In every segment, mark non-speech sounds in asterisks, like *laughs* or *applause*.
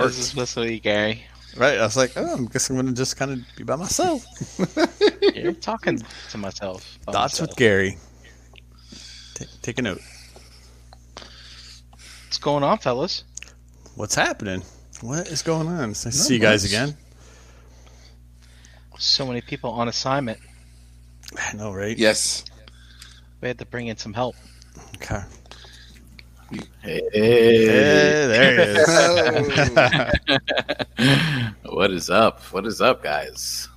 There. This is supposed to be Gary. Right. I was like, oh, I guess I'm gonna just kind of be by myself. *laughs* You're *laughs* talking to myself. by Thoughts with. Gary. Take, take a note. What's going on, fellas? What's happening? What is going on? It's nice to Not see you guys again. So many people on assignment. I know, right? Yes. We had to bring in some help. Okay. Hey, Hey, there he is. *laughs* what is up? What is up, guys?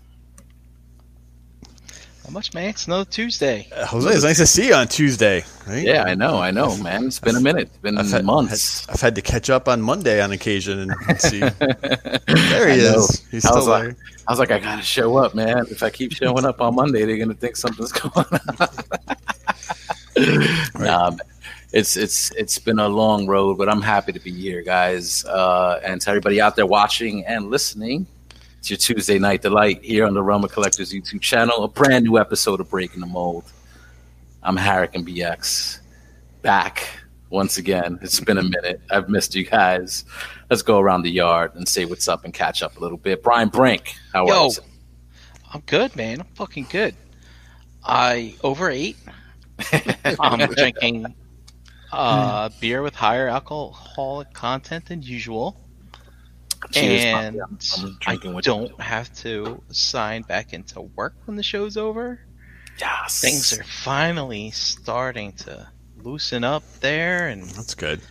How much, man? It's another Tuesday. Uh, Jose, it's nice to see you on Tuesday. Right? Yeah, I know, I know, man. It's been a minute. It's been I've had, months. I've had to catch up on Monday on occasion and, and *laughs* see. There I he know. is. He's I still was like- I was like, I gotta show up, man. If I keep showing up on Monday, they're gonna think something's *laughs* going on. nah, man. It's it's it's been a long road, but I'm happy to be here, guys. Uh, and to everybody out there watching and listening, it's your Tuesday night delight here on the Realm of Collectors YouTube channel. A brand new episode of Breaking the Mold. I'm Harrick and BX back once again. It's been a minute. I've missed you guys. Let's go around the yard and say what's up and catch up a little bit. Brian Brink, how Yo. are you? I'm good, man. I'm fucking good. I overate. *laughs* I'm drinking uh, beer with higher alcoholic content than usual. Cheers, and I'm I drinking with you. don't have to sign back into work when the show's over. Yes. Things are finally starting to loosen up there, and That's good.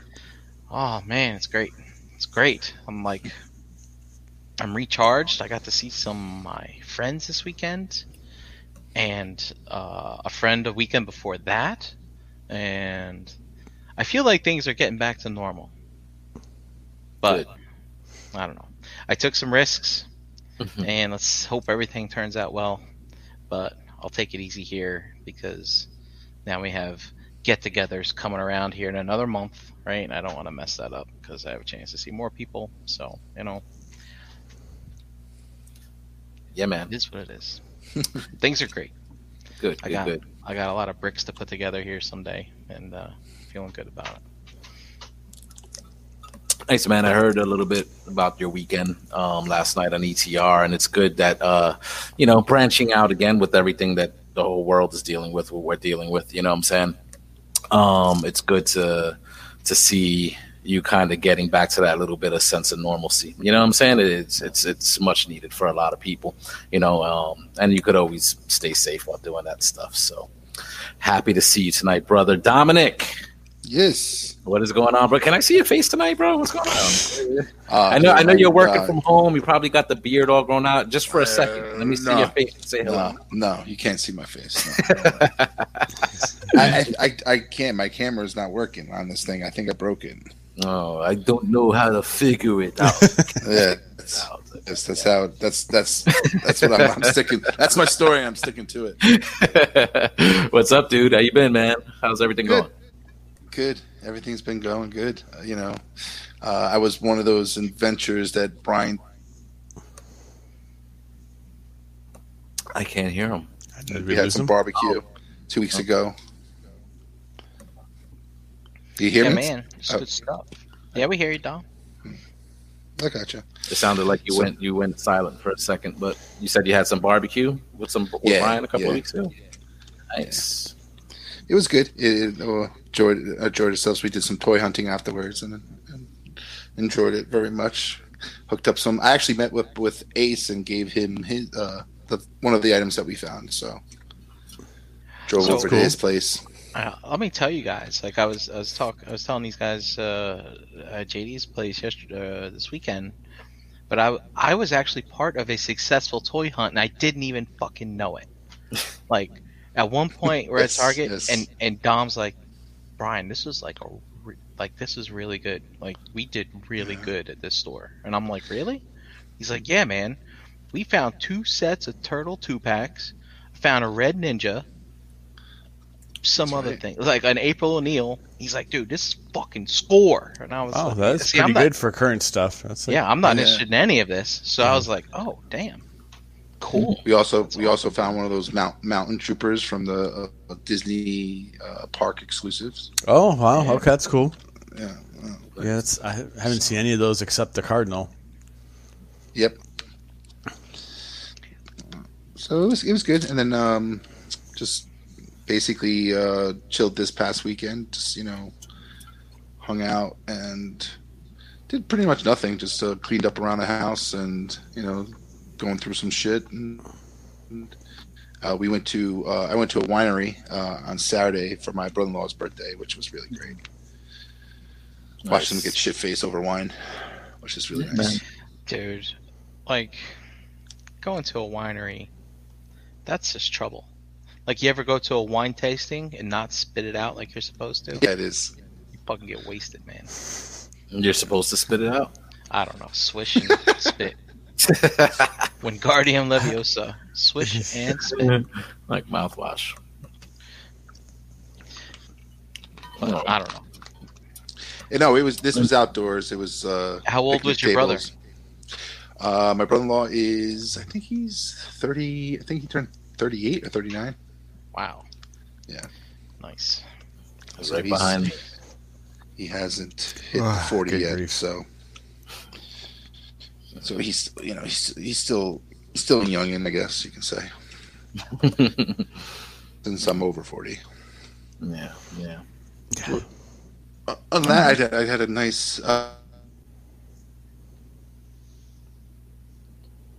oh man, it's great. It's great. I'm like, I'm recharged. I got to see some of my friends this weekend, and uh, a friend a weekend before that, and I feel like things are getting back to normal. But I don't know. I took some risks, Mhm. and let's hope everything turns out well. But I'll take it easy here because now we have get-togethers coming around here in another month, right? And I don't want to mess that up because I have a chance to see more people. So you know, Yeah, man. it is what it is. *laughs* Things are great. Good, I good, got good. I got a lot of bricks to put together here someday, and uh, feeling good about it. Thanks, man. I heard a little bit about your weekend um, last night on ETR, and it's good that uh, you know branching out again with everything that the whole world is dealing with, what we're dealing with. You know what I'm saying? Um, it's good to to see you kind of getting back to that little bit of sense of normalcy. You know what I'm saying? It's it's it's much needed for a lot of people. You know, um, and you could always stay safe while doing that stuff. So happy to see you tonight, brother Dominic. Yes. What is going on, bro? Can I see your face tonight, bro? What's going on? Uh, I know, I know you're working God. from home. You probably got the beard all grown out. Just for a Uh, second, let me see no. your face and say hello. No, no, you can't see my face. no. *laughs* I, I, I, I can't. My camera is not working on this thing. I think I broke it. Oh, I don't know how to figure it out. *laughs* Yeah, that's, that's, that's how. That's that's that's what I'm, I'm sticking. That's my story. I'm sticking to it. *laughs* What's up, dude? How you been, man? How's everything Good. going? Good. Everything's been going good. Uh, you know, uh, I was one of those adventures that Brian. I can't hear him. Did We we had some him? barbecue two weeks ago. Do you hear yeah, me? man, it's Oh. good stuff. Yeah, we hear you, Dom. I gotcha. It sounded like you So- went you went silent for a second, but you said you had some barbecue with some with Yeah, Brian a couple yeah. of weeks ago. Nice. It was good. It, it uh, enjoyed enjoyed ourselves. We did some toy hunting afterwards and, and enjoyed it very much. Hooked up some. I actually met with with Ace and gave him his uh, the one of the items that we found. So drove So over cool. to his place. Uh, let me tell you guys. Like I was, I was talk, I was telling these guys uh, at JD's place yesterday, uh, this weekend. But I, I was actually part of a successful toy hunt, and I didn't even fucking know it. *laughs* like at one point, we're Yes, at Target, yes. and and Dom's like, Brian, this was like a, re- like this is really good. Like we did really good at this store, and I'm like, really? He's like, yeah, man. We found two sets of turtle two packs. Found a red ninja some That's other right. thing, like an April O'Neil. He's like, dude, this is fucking score. And I was Oh, like, that's see, pretty I'm not- good for current stuff. That's like, yeah, I'm not Yeah. interested in any of this. So I was like, oh, damn, cool. We also That's we also found one of those mount, mountain troopers from the uh, Disney uh, park exclusives. Oh wow, okay, that's cool. Yeah. Yeah, that's, I haven't seen any of those except the Cardinal. Yep. So it was it was good, and then um, just basically uh, chilled this past weekend. Just you know, hung out and did pretty much nothing. Just uh, cleaned up around the house and you know, going through some shit. And, and uh, we went to uh, I went to a winery uh, on Saturday for my brother-in-law's birthday, which was really great. Watched him Nice. get shit faced over wine, which is really nice. Dude, like going to a winery, that's just trouble. Like you ever go to a wine tasting and not spit it out like you're supposed to? Yeah, it is. You fucking get wasted, man. You're supposed to spit it out. I don't know, swish and *laughs* spit. Wingardium Leviosa, swish *laughs* and spin. like mouthwash. But I don't know. No, it was this was outdoors. It was. Uh, How old was your brother? Uh, my brother-in-law is, I think he's thirty. I think he turned thirty-eight or thirty-nine. Wow. Yeah. Nice. So right he's- behind me. He hasn't hit forty yet, grief. so. So he's, you know, he's he's still he's still a youngin, I guess you can say. *laughs* Since I'm over forty. yeah, yeah. Yeah. Uh, Other that, I had, I had a nice. Uh,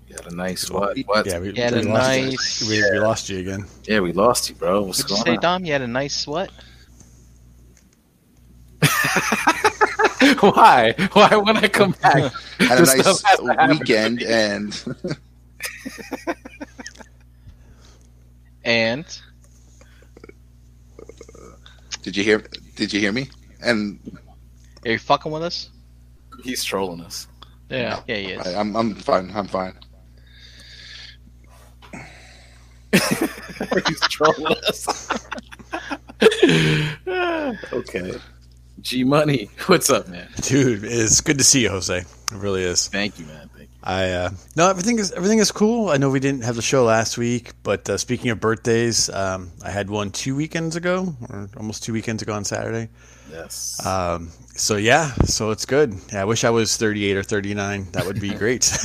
You had a nice what? What? Yeah, we, You had we a lost nice- you. We, we lost you again. Yeah, we lost you, bro. What's What'd you going say, on? Dom? You had a nice what? *laughs* *laughs* Why? Why when I come back? *laughs* had a nice stuff has to happen? weekend, and *laughs* And did you hear? Did you hear me? And are you fucking with us? He's trolling us. Yeah, yeah, he is. I, I'm I'm fine. I'm fine. *laughs* He's trolling us. okay. G Money, *laughs* what's up, man? Dude, it's good to see you, Jose. It really is. Thank you, man. Thank you. I uh, no, everything is everything is cool. I know we didn't have the show last week, but uh, speaking of birthdays, um, I had one two weekends ago, or almost two weekends ago on Saturday. Yes. Um, so yeah, so it's good. Yeah, I wish I was 38 or 39. That would be *laughs* great. *laughs*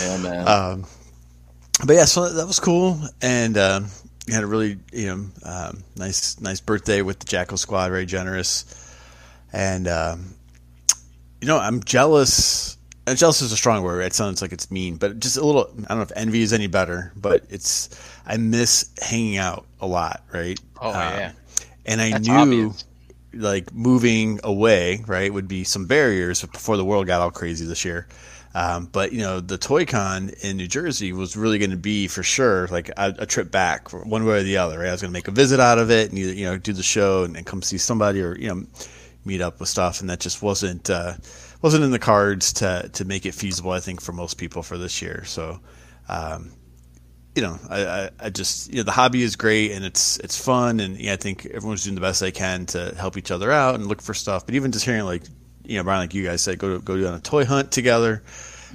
yeah, man. um, but yeah, so that was cool, and um, had a really you know um, nice nice birthday with the Jackal Squad. Very generous, and um, you know I'm jealous. And jealous is a strong word. It sounds like it's mean, but just a little. I don't know if envy is any better, but it's. I miss hanging out a lot, right? oh Um, yeah. and I That's knew obvious. like moving away, right, would be some barriers before the world got all crazy this year. Um, but you know, the Toy Con in New Jersey was really going to be for sure like a, a trip back, one way or the other. Right? I was going to make a visit out of it and either you know do the show and, and come see somebody or you know meet up with stuff, and that just wasn't uh, wasn't in the cards to to make it feasible. I think for most people for this year. So. Um, you know, I, I, I just you know the hobby is great and it's it's fun and yeah, I think everyone's doing the best they can to help each other out and look for stuff. But even just hearing like you know Brian, like you guys said, go to, go on a toy hunt together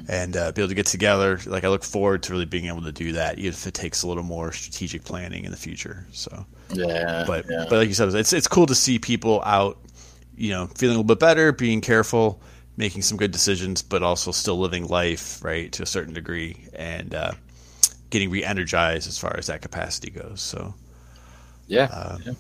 and uh, be able to get together. Like I look forward to really being able to do that, even if it takes a little more strategic planning in the future. So, yeah. but yeah. but like you said, it's it's cool to see people out, you know, feeling a little bit better, being careful, making some good decisions, but also still living life right to a certain degree and. uh getting re-energized as far as that capacity goes. So, yeah. uh, yeah.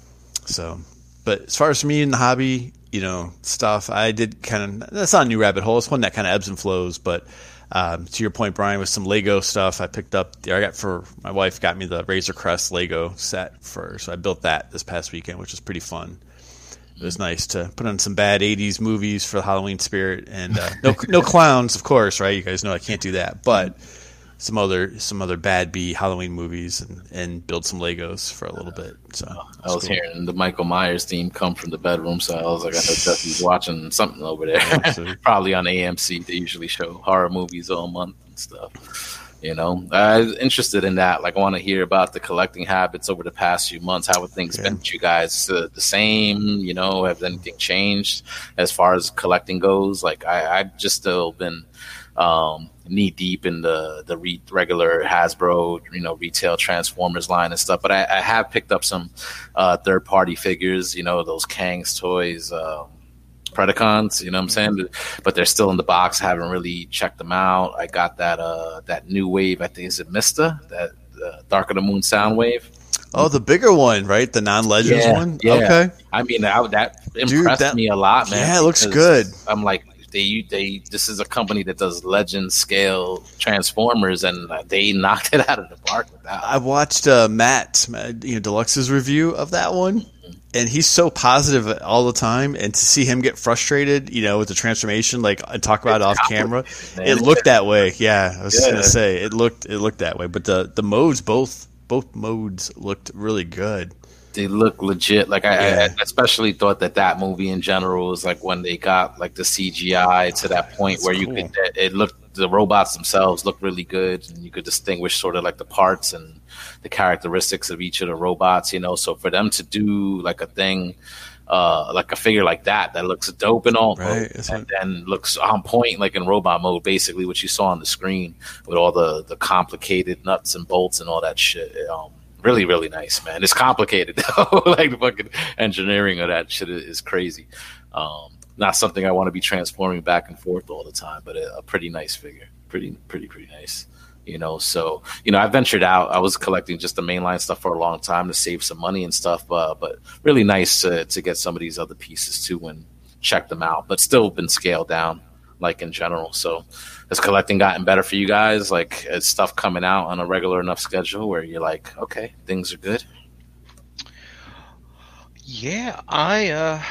so, but as far as for me in the hobby, you know, stuff I did kind of that's not a new rabbit hole. It's one that kind of ebbs and flows. But um, to your point, Brian, with some Lego stuff, I picked up. I got for my wife got me the Razor Crest Lego set for, so I built that this past weekend, which was pretty fun. It was nice to put on some bad '80s movies for the Halloween spirit, and uh, no *laughs* no clowns, of course, right? You guys know I can't do that, but some other some other bad B Halloween movies and, and build some Legos for a little bit. So I was hearing the Michael Myers theme come from the bedroom, so I was like, I know Jesse's *laughs* watching something over there. *laughs* Probably on AMC. They usually show horror movies all month and stuff. You know, I was interested in that. Like, I want to hear about the collecting habits over the past few months. How have things Yeah. been with you guys? Uh, the same? You know, have anything changed as far as collecting goes? Like, I, I've just still been um, knee deep in the the re- regular Hasbro, you know, retail Transformers line and stuff. But I, I have picked up some uh, third party figures, you know, those Cang's toys. Um, Predacons, you know what I'm saying? But they're still in the box. I haven't really checked them out. I got that uh that new wave. I think is it Mista that uh, Dark of the Moon Soundwave. Oh, the bigger one, right? The non-legends Yeah, one. yeah. Okay. I mean, that, that impressed that- me a lot, man. Yeah, it looks good. I'm like, they they this is a company that does legend scale Transformers, and they *laughs* knocked it out of the park with that. I watched uh, Matt, Matt, you know, Deluxe's review of that one, and he's so positive all the time. And to see him get frustrated, you know, with the transformation, like and talk about it off camera, man. it looked that way. *laughs* Yeah, I was Yeah. gonna say it looked it looked that way. But the the modes both both modes looked really good. They look legit. Like I, Yeah. I especially thought that that movie in general was like when they got like the CGI to that point That's where you cool. could it, looked the robots themselves looked really good and you could distinguish sort of like the parts and the characteristics of each of the robots. You know, so for them to do like a thing. Uh, like a figure like that that looks dope and all, Right, and then looks on point, like in robot mode, basically what you saw on the screen with all the the complicated nuts and bolts and all that shit. Um, really, really nice, man. It's complicated *laughs* though. like the fucking engineering of that shit is, crazy. Um, not something I want to be transforming back and forth all the time, but a, a pretty nice figure. Pretty, pretty, pretty nice. You know, so you know, I ventured out. I was collecting just the mainline stuff for a long time to save some money and stuff, uh, but really nice to, to get some of these other pieces too and check them out. But still been scaled down, like in general. So has collecting gotten better for you guys? Like, is stuff coming out on a regular enough schedule where you're like, okay, things are good? Yeah, I uh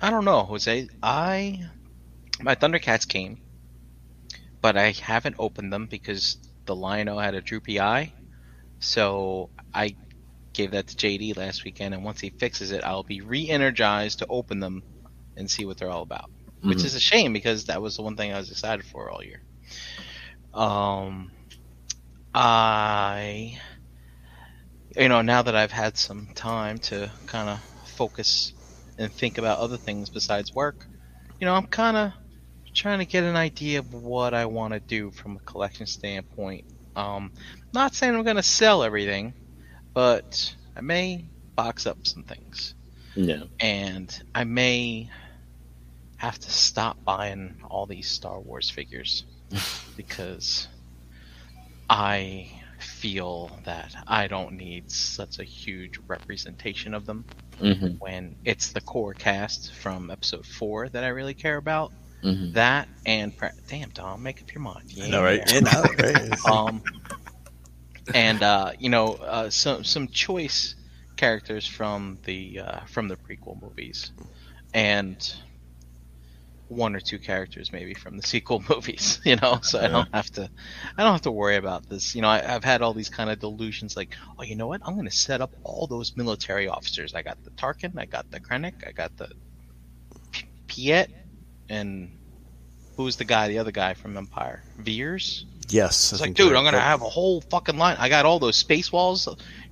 I don't know, Jose. I my Thundercats came, but I haven't opened them because the Lion-O had a droopy eye. So I gave that to JD last weekend and once he fixes it, I'll be re-energized to open them and see what they're all about. Which Mhm. is a shame because that was the one thing I was excited for all year. Um I you know, now that I've had some time to kind of focus and think about other things besides work, you know, I'm kind of trying to get an idea of what I want to do from a collection standpoint. Um, not saying I'm going to sell everything, but I may box up some things. Yeah. And I may have to stop buying all these Star Wars figures *laughs* because I feel that I don't need such a huge representation of them hmm when it's the core cast from episode four that I really care about. hmm That and pra- damn Tom, make up your mind. You I know, right? there. In right? um, and uh, you know uh, some some choice characters from the uh, from the prequel movies, and one or two characters maybe from the sequel *laughs* movies. *laughs* You know, so I don't have to I don't have to worry about this. You know, I, I've had all these kind of delusions like, oh, you know what? I'm going to set up all those military officers. I got the Tarkin, I got the Krennic, I got the P- Piett, and who's the guy? The other guy from Empire, Veers. yes. It's like, dude, I'm gonna have a whole fucking line. I got all those space walls,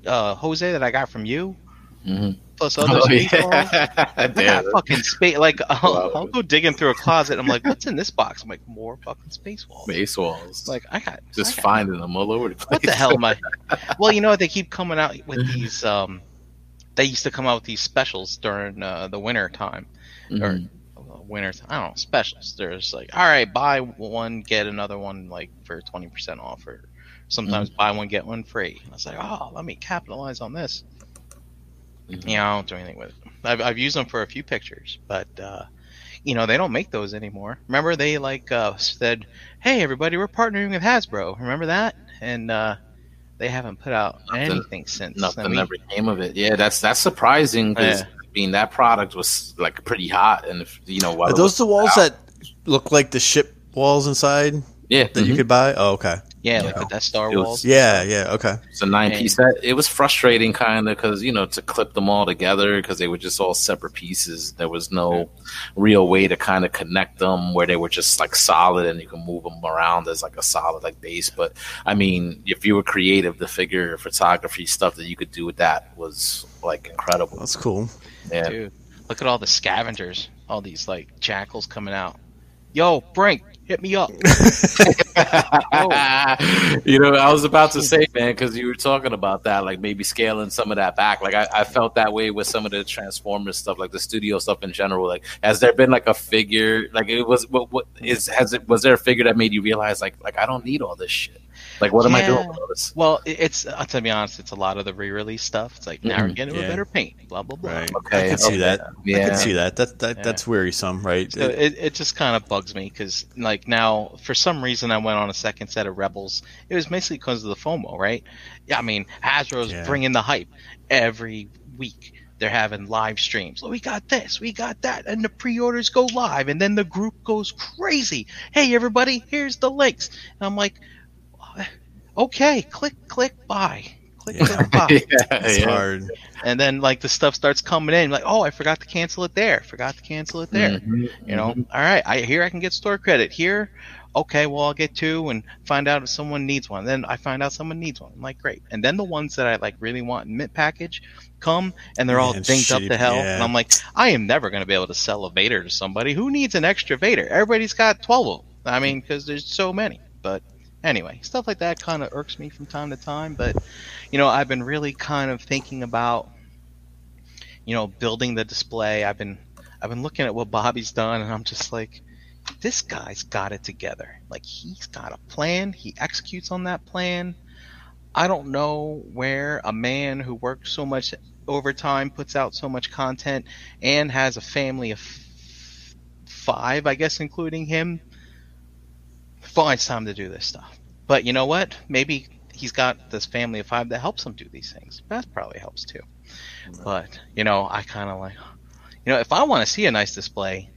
uh, Jose, that I got from you, hmm plus other Oh, space yeah. I got *laughs* Damn. fucking space. Like, I'll, Wow. I'll go digging through a closet. I'm like, what's in this box? I'm like, more fucking space walls. Base walls. Like, I got just I got- finding them all over the place. What the hell am I? *laughs* Well, you know, what? they keep coming out with these. Um, they used to come out with these specials during uh, the winter time or Mhm. uh, winter. I don't know specials. There's like, all right, buy one get another one like for twenty percent off, or sometimes buy one get one free. And I was like, oh, let me capitalize on this. Mhm. Yeah, I don't do anything with it. I've, I've used them for a few pictures, but uh, you know they don't make those anymore. Remember they like uh, said, "Hey everybody, we're partnering with Hasbro." Remember that? And uh, they haven't put out Nothing- anything since. Nothing I mean, ever came of it. Yeah, that's that's surprising because Yeah. I mean that product was like pretty hot, and if you know, while Are those was the walls out- that look like the ship walls inside yeah that you mhm. could buy? Oh, okay. Yeah, you like know, the Death Star it was- walls. Yeah, yeah, okay. It's a nine And- piece set. It was frustrating, kind of, because you know to clip them all together because they were just all separate pieces. There was no real way to kind of connect them where they were just like solid and you can move them around as like a solid like base. But I mean, if you were creative, the figure photography stuff that you could do with that was like incredible. That's cool. Yeah, Dude, look at all the scavengers, all these like jackals coming out. Yo, Brink, hit me up. *laughs* *laughs* you know, I was about to say, man, because you were talking about that, like maybe scaling some of that back. Like I, I, felt that way with some of the Transformers stuff, like the studio stuff in general. Like, has there been like a figure? Like, it was what, what is has it? Was there a figure that made you realize, like, like I don't need all this shit? Like, what am I doing with this? Well, it's uh, to be honest, it's a lot of the re-release stuff. It's like now we're Mhm. getting Yeah. a better paint, blah blah blah. Right. Okay, I can see okay. that. I Yeah. can see that. That that Yeah. that's wearisome, right? So it, it just kind of bugs me because, like, now for some reason I went on a second set of Rebels. It was basically because of the FOMO, right? Yeah, I mean, Hasbro's Yeah. bringing the hype every week. They're having live streams. We got this, we got that, and the pre-orders go live, and then the group goes crazy. Hey, everybody, here's the links. And I'm like, okay, click, click, buy, click, Yeah. click, buy. *laughs* it's yeah. hard. and then like the stuff starts coming in, like, oh, I forgot to cancel it there, forgot to cancel it there. Mhm, You know, mhm. all right, I here I can get store credit. Here, okay, well I'll get two and find out if someone needs one. Then I find out someone needs one. I'm like, great. And then the ones that I like really want in mint package come and they're all Man, dinged up to hell. yeah. And I'm like, I am never going to be able to sell a Vader to somebody. Who needs an extra Vader? Everybody's got 12 of them. I mean, because there's so many. But anyway, stuff like that kind of irks me from time to time. But, you know, I've been really kind of thinking about, you know, building the display. I've been, I've been looking at what Bobby's done, and I'm just like, this guy's got it together. Like he's got a plan. He executes on that plan. I don't know where a man who works so much overtime, puts out so much content, and has a family of five, I guess, including him, finds time to do this stuff. But you know what? Maybe he's got this family of five that helps him do these things. That probably helps too. But you know, I kind of like, you know, if I want to see a nice display,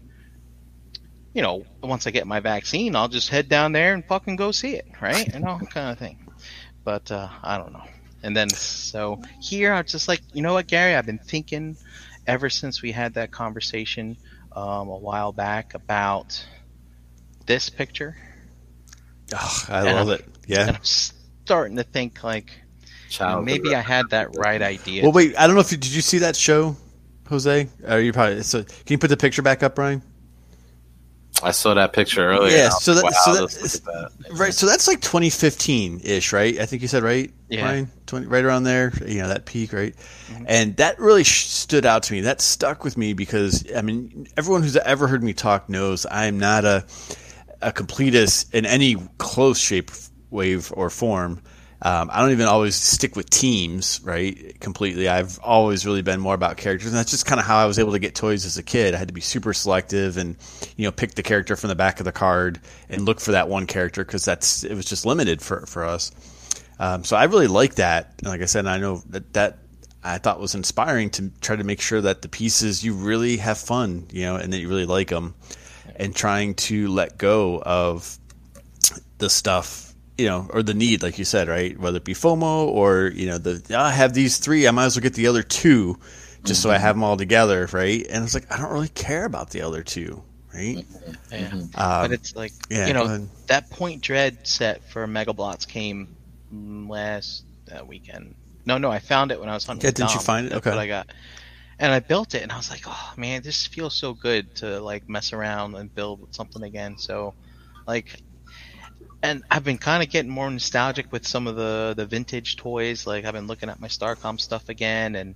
you know, once I get my vaccine, I'll just head down there and fucking go see it, right? You know, kind of thing. But uh, I don't know. And then so here, I'm just like, you know what, Gary? I've been thinking ever since we had that conversation um, a while back about this picture, Oh, I And love I'm- it. Yeah. and I'm starting to think like Childhood maybe I had that right idea. Well, wait. I don't know if you, did you see that show, Jose? Or you probably. So, can you put the picture back up, Brian? I saw that picture earlier. Yeah, so that- like, so that- let's look at that. Right. So that's like 2015 ish, right? I think you said right, Yeah. Brian. 20, right around there. You know that peak, right? Mm-hmm. And that really sh- stood out to me. That stuck with me because I mean, everyone who's ever heard me talk knows I'm not a a completist in any close shape, wave, or form. Um, I don't even always stick with teams, right? Completely. I've always really been more about characters, and that's just kind of how I was able to get toys as a kid. I had to be super selective and, you know, pick the character from the back of the card and look for that one character because that's it was just limited for for us. Um, so I really like that. And like I said, I know that that I thought was inspiring to try to make sure that the pieces you really have fun, you know, and that you really like them, and trying to let go of the stuff, you know, or the need, like you said, right? Whether it be FOMO or you know the "Ah, I have these three, I might as well get the other two, just so I have them all together, right? And it's like I don't really care about the other two, right? yeah. Um, but it's like yeah, you know that Point Dread set for Mega Bloks came last uh, weekend. No, no, I found it when I was hunting. Yeah, with didn't you find it? That's Okay. what I got. And I built it, and I was like, "Oh man, this feels so good to like mess around and build something again." So, like, and I've been kind of getting more nostalgic with some of the the vintage toys. Like, I've been looking at my Starcom stuff again, and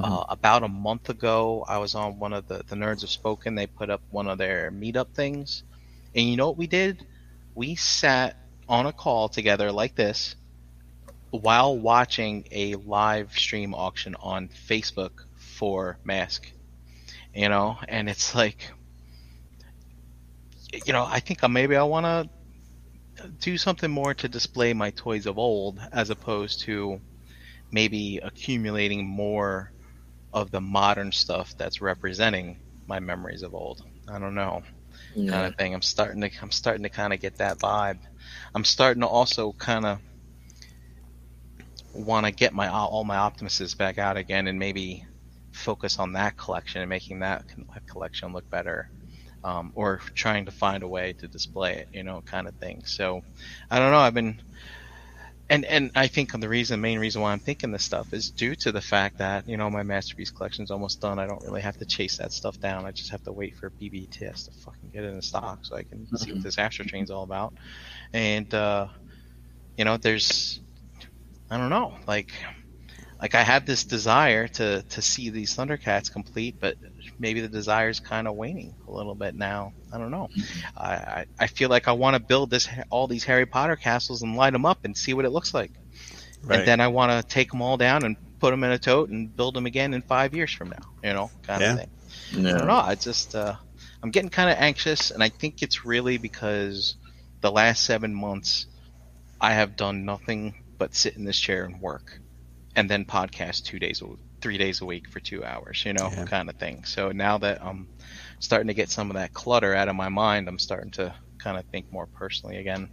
uh, about a month ago, I was on one of the the Nerds Have Spoken. They put up one of their meetup things, and you know what we did? We sat on a call together like this while watching a live stream auction on Facebook for Mask. You know, and it's like, you know, I think I- maybe I want to do something more to display my toys of old as opposed to maybe accumulating more of the modern stuff that's representing my memories of old. I don't know kind of thing. I'm starting to I'm starting to kind of get that vibe. I'm starting to also kind of want to get my all my Optimuses back out again and maybe focus on that collection and making that collection look better. Um, or trying to find a way to display it, you know, kind of thing. So, I don't know. I've been, and and I think the reason, main reason why I'm thinking this stuff is due to the fact that you know my masterpiece collection's almost done. I don't really have to chase that stuff down. I just have to wait for BBTS to fucking get it in stock so I can see what this Astrotrain's all about. And uh, you know, there's I don't know, like like I had this desire to to see these Thundercats complete, but maybe the desire is kind of waning a little bit now. I don't know. I I, I feel like I want to build this all these Harry Potter castles and light them up and see what it looks like, Right. and then I want to take them all down and put them in a tote and build them again in five years from now. You know, kind Yeah. of thing. I don't know. I just uh, I'm getting kind of anxious, and I think it's really because the last seven months I have done nothing but sit in this chair and work, and then podcast two days, three days a week for two hours. You know, Yeah. kind of thing. So now that I'm starting to get some of that clutter out of my mind, I'm starting to kind of think more personally again.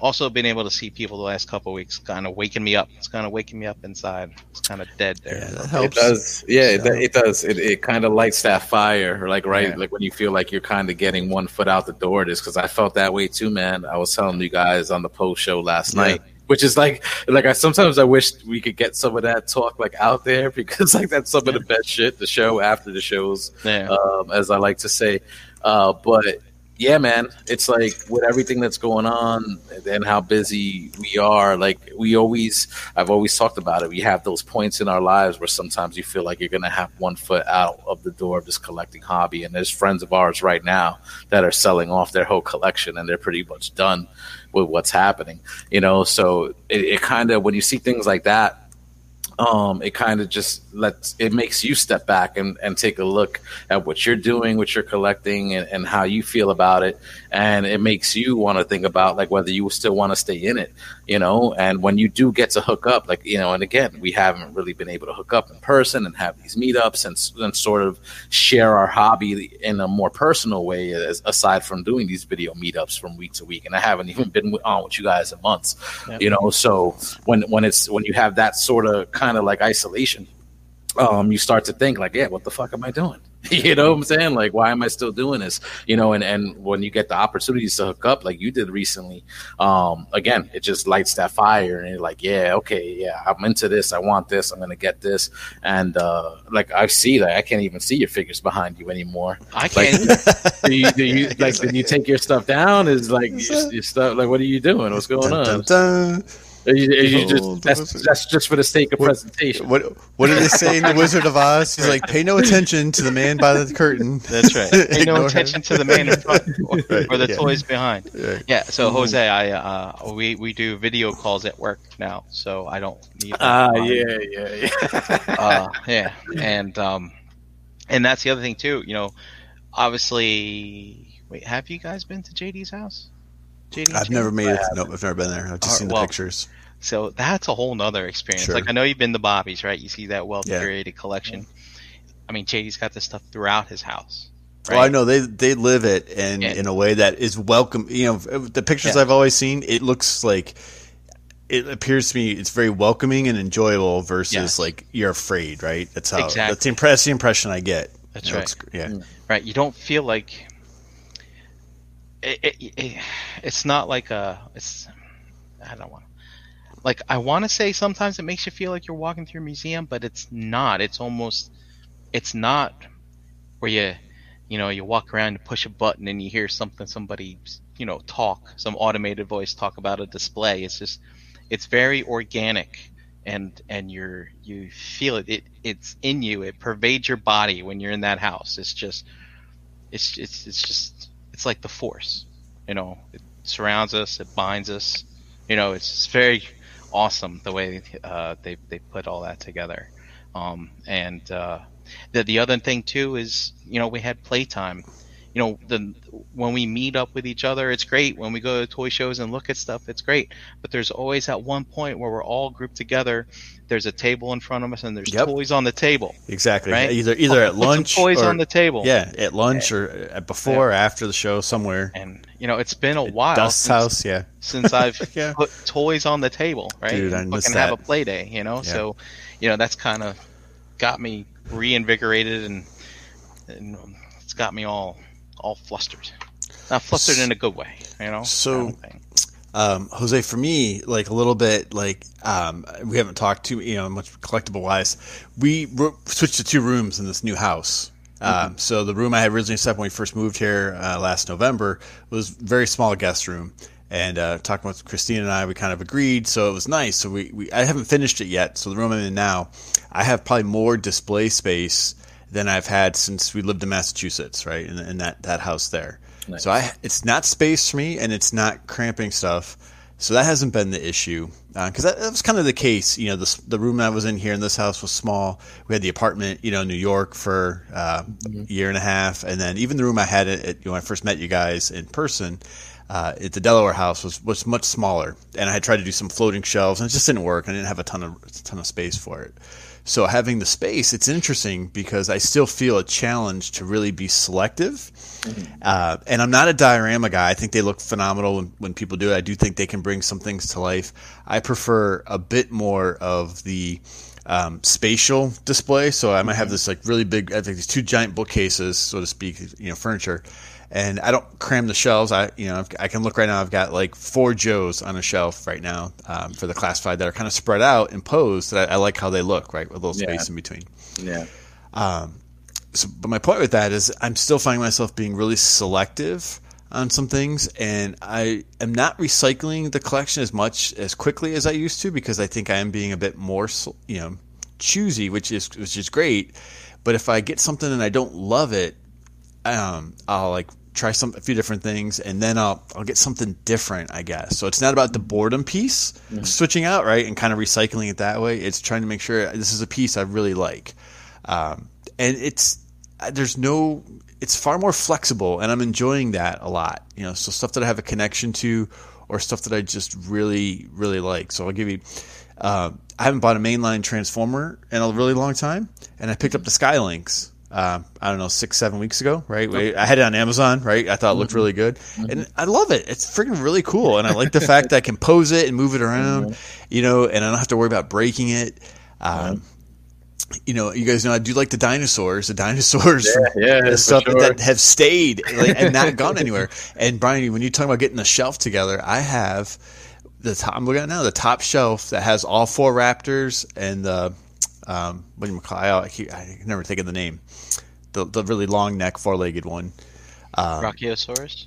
Also, been able to see people the last couple of weeks kind of waking me up. It's kind of waking me up inside. It's kind of dead there. Yeah, that It does, yeah, it, So- it does. It, it kind of lights that fire, like right, Yeah. like when you feel like you're kind of getting one foot out the door. It is because I felt that way too, man. I was telling you guys on the post show last Yeah. night, which is like, like I sometimes I wish we could get some of that talk like out there *laughs* because like that's some of the best shit. The show after the shows, Yeah. um, as I like to say. Uh, but yeah, man, it's like with everything that's going on and how busy we are. Like we always, I've always talked about it. We have those points in our lives where sometimes you feel like you're going to have one foot out of the door of this collecting hobby. And there's friends of ours right now that are selling off their whole collection and they're pretty much done with what's happening. You know, so it, it kind of when you see things like that um, it kind of just lets it makes you step back and, and take a look at what you're doing, what you're collecting, and, and how you feel about it, and it makes you want to think about like whether you still want to stay in it, you know. And when you do get to hook up, like you know, and again, we haven't really been able to hook up in person and have these meetups and, and sort of share our hobby in a more personal way, as, aside from doing these video meetups from week to week. And I haven't even been on with you guys in months, Yep. you know. So when when it's when you have that sort of kind of like isolation, um, you start to think like, yeah, what the fuck am I doing? *laughs* you know what I'm saying? Like, why am I still doing this? You know, and and when you get the opportunities to hook up, like you did recently, um, again, it just lights that fire, and you're like, yeah, okay, yeah, I'm into this. I want this. I'm gonna get this, and uh, like I see that I can't even see your figures behind you anymore. I can't. *laughs* do you, do you *laughs* like? Did you take your stuff down? Is like your, your stuff? Like, what are you doing? What's going Dun, on? dun, dun. Are you, are you Oh, just that's that's just for the sake of What- presentation. What what did they say in the Wizard of Oz? He's like, pay no attention to the man by the curtain. That's right. *laughs* Pay no attention him. to the man in front or, *laughs* Right, or the yeah. toys behind. Right. Yeah. So Jose, I uh, we we do video calls at work now, so I don't need. Ah, um, yeah, yeah, yeah. uh, yeah, and um, and that's the other thing too. You know, obviously, wait, have you guys been to JD's house? JD, I've never made it. Nope, I've never been there. I've just Alright, seen the well, pictures. So that's a whole nother experience. Sure. Like I know you've been to Bobby's, right? You see that well Yeah. curated collection. I mean, JD's got this stuff throughout his house. Well, I know they they live it and Yeah. in a way that is welcome. You know, uh, the pictures Yeah. I've always seen, it looks like it appears to me it's very welcoming and enjoyable versus Yes. like you're afraid, right? That's how Exactly. that's the impress the impression I get. That's You know, right. it's- yeah. Mm. right? You don't feel like it, it, it, it's not like a it's I don't want like I want to say sometimes it makes you feel like you're walking through a museum, but it's not. It's almost it's not where you you know you walk around and push a button and you hear something somebody you know talk some automated voice talk about a display. It's just it's very organic and and you're you feel it, it it's in you it pervades your body when you're in that house it's just it's it's it's just it's like the force you know. It surrounds us it binds us you know it's very awesome the way uh, they they put all that together. Um, and uh, the the other thing too is you know we had playtime you know the when we meet up with each other it's great when we go to toy shows and look at stuff it's great but there's always at one point where we're all grouped together there's a table in front of us and there's Yep. toys on the table Exactly. Right? Either either at lunch toys or on the table yeah, at lunch or at before or after the show somewhere. and you know it's been a while since, house, yeah. since *laughs* I've Yeah. put toys on the table, right? Dude, I and miss fucking have a that. play day, you know. Yeah. So, you know, that's kind of got me reinvigorated and, and it's got me all all flustered. Not flustered in a good way, you know. So- kind of. Um, Jose, for me, like a little bit, like um, we haven't talked too, you know, much collectible wise. We ro- switched to two rooms in this new house. Um, so the room I had originally set when we first moved here uh, last November was very small guest room. And uh, talking with Christine and I, we kind of agreed, so it was nice. So we, we I haven't finished it yet. So the room I'm in now, I have probably more display space than I've had since we lived in Massachusetts, right? In, in that that house there. Nice. So I it's not space for me, and it's not cramping stuff. So that hasn't been the issue because that, that was kind of the case. You know, the the room I was in here in this house was small. We had the apartment, you know, in New York for uh, a year and a half, and then even the room I had at, at, you know, when I first met you guys in person. Uh, at the Delaware house was, was much smaller, and I had tried to do some floating shelves, and it just didn't work. I didn't have a ton of a ton of space for it. So having the space, it's interesting because I still feel a challenge to really be selective. Uh, and I'm not a diorama guy. I think they look phenomenal when, when people do it. I do think they can bring some things to life. I prefer a bit more of the um, spatial display. So I might have this like really big, I think these two giant bookcases, so to speak, you know, furniture. And I don't cram the shelves. I, you know, I've, I can look right now. I've got like four Joes on a shelf right now um, for the classified that are kind of spread out and posed. That I, I like how they look, right, with a little Yeah. space in between Yeah. Um, so, but my point with that is I'm still finding myself being really selective on some things, and I am not recycling the collection as much as quickly as I used to because I think I am being a bit more, you know, choosy, which is which is great. But if I get something and I don't love it, um, I'll like try some a few different things, and then I'll I'll get something different, I guess. So it's not about the boredom piece, switching out right and kind of recycling it that way. It's trying to make sure this is a piece I really like, um, and it's uh, there's no it's far more flexible, and I'm enjoying that a lot. You know, so stuff that I have a connection to, or stuff that I just really really like. So I'll give you. Uh, I haven't bought a mainline transformer in a really long time, and I picked up the Skylynx. Uh, I don't know, six, seven weeks ago, right? We- I had it on Amazon, right? I thought it looked really good, and I love it. It's freaking really cool, and I like the fact that I can pose it and move it around, you know, and I don't have to worry about breaking it. Um, You know, you guys know I do like the dinosaurs. The dinosaurs, yeah, *laughs* the stuff sure. that have stayed like, and not gone *laughs* anywhere. And Brian, when you talk about getting the shelf together, I have the top. I'm looking at now the top shelf that has all four Raptors and the um, what do you call? I, I can never think of the name. The the really long neck, four legged one. Um, Brachiosaurus.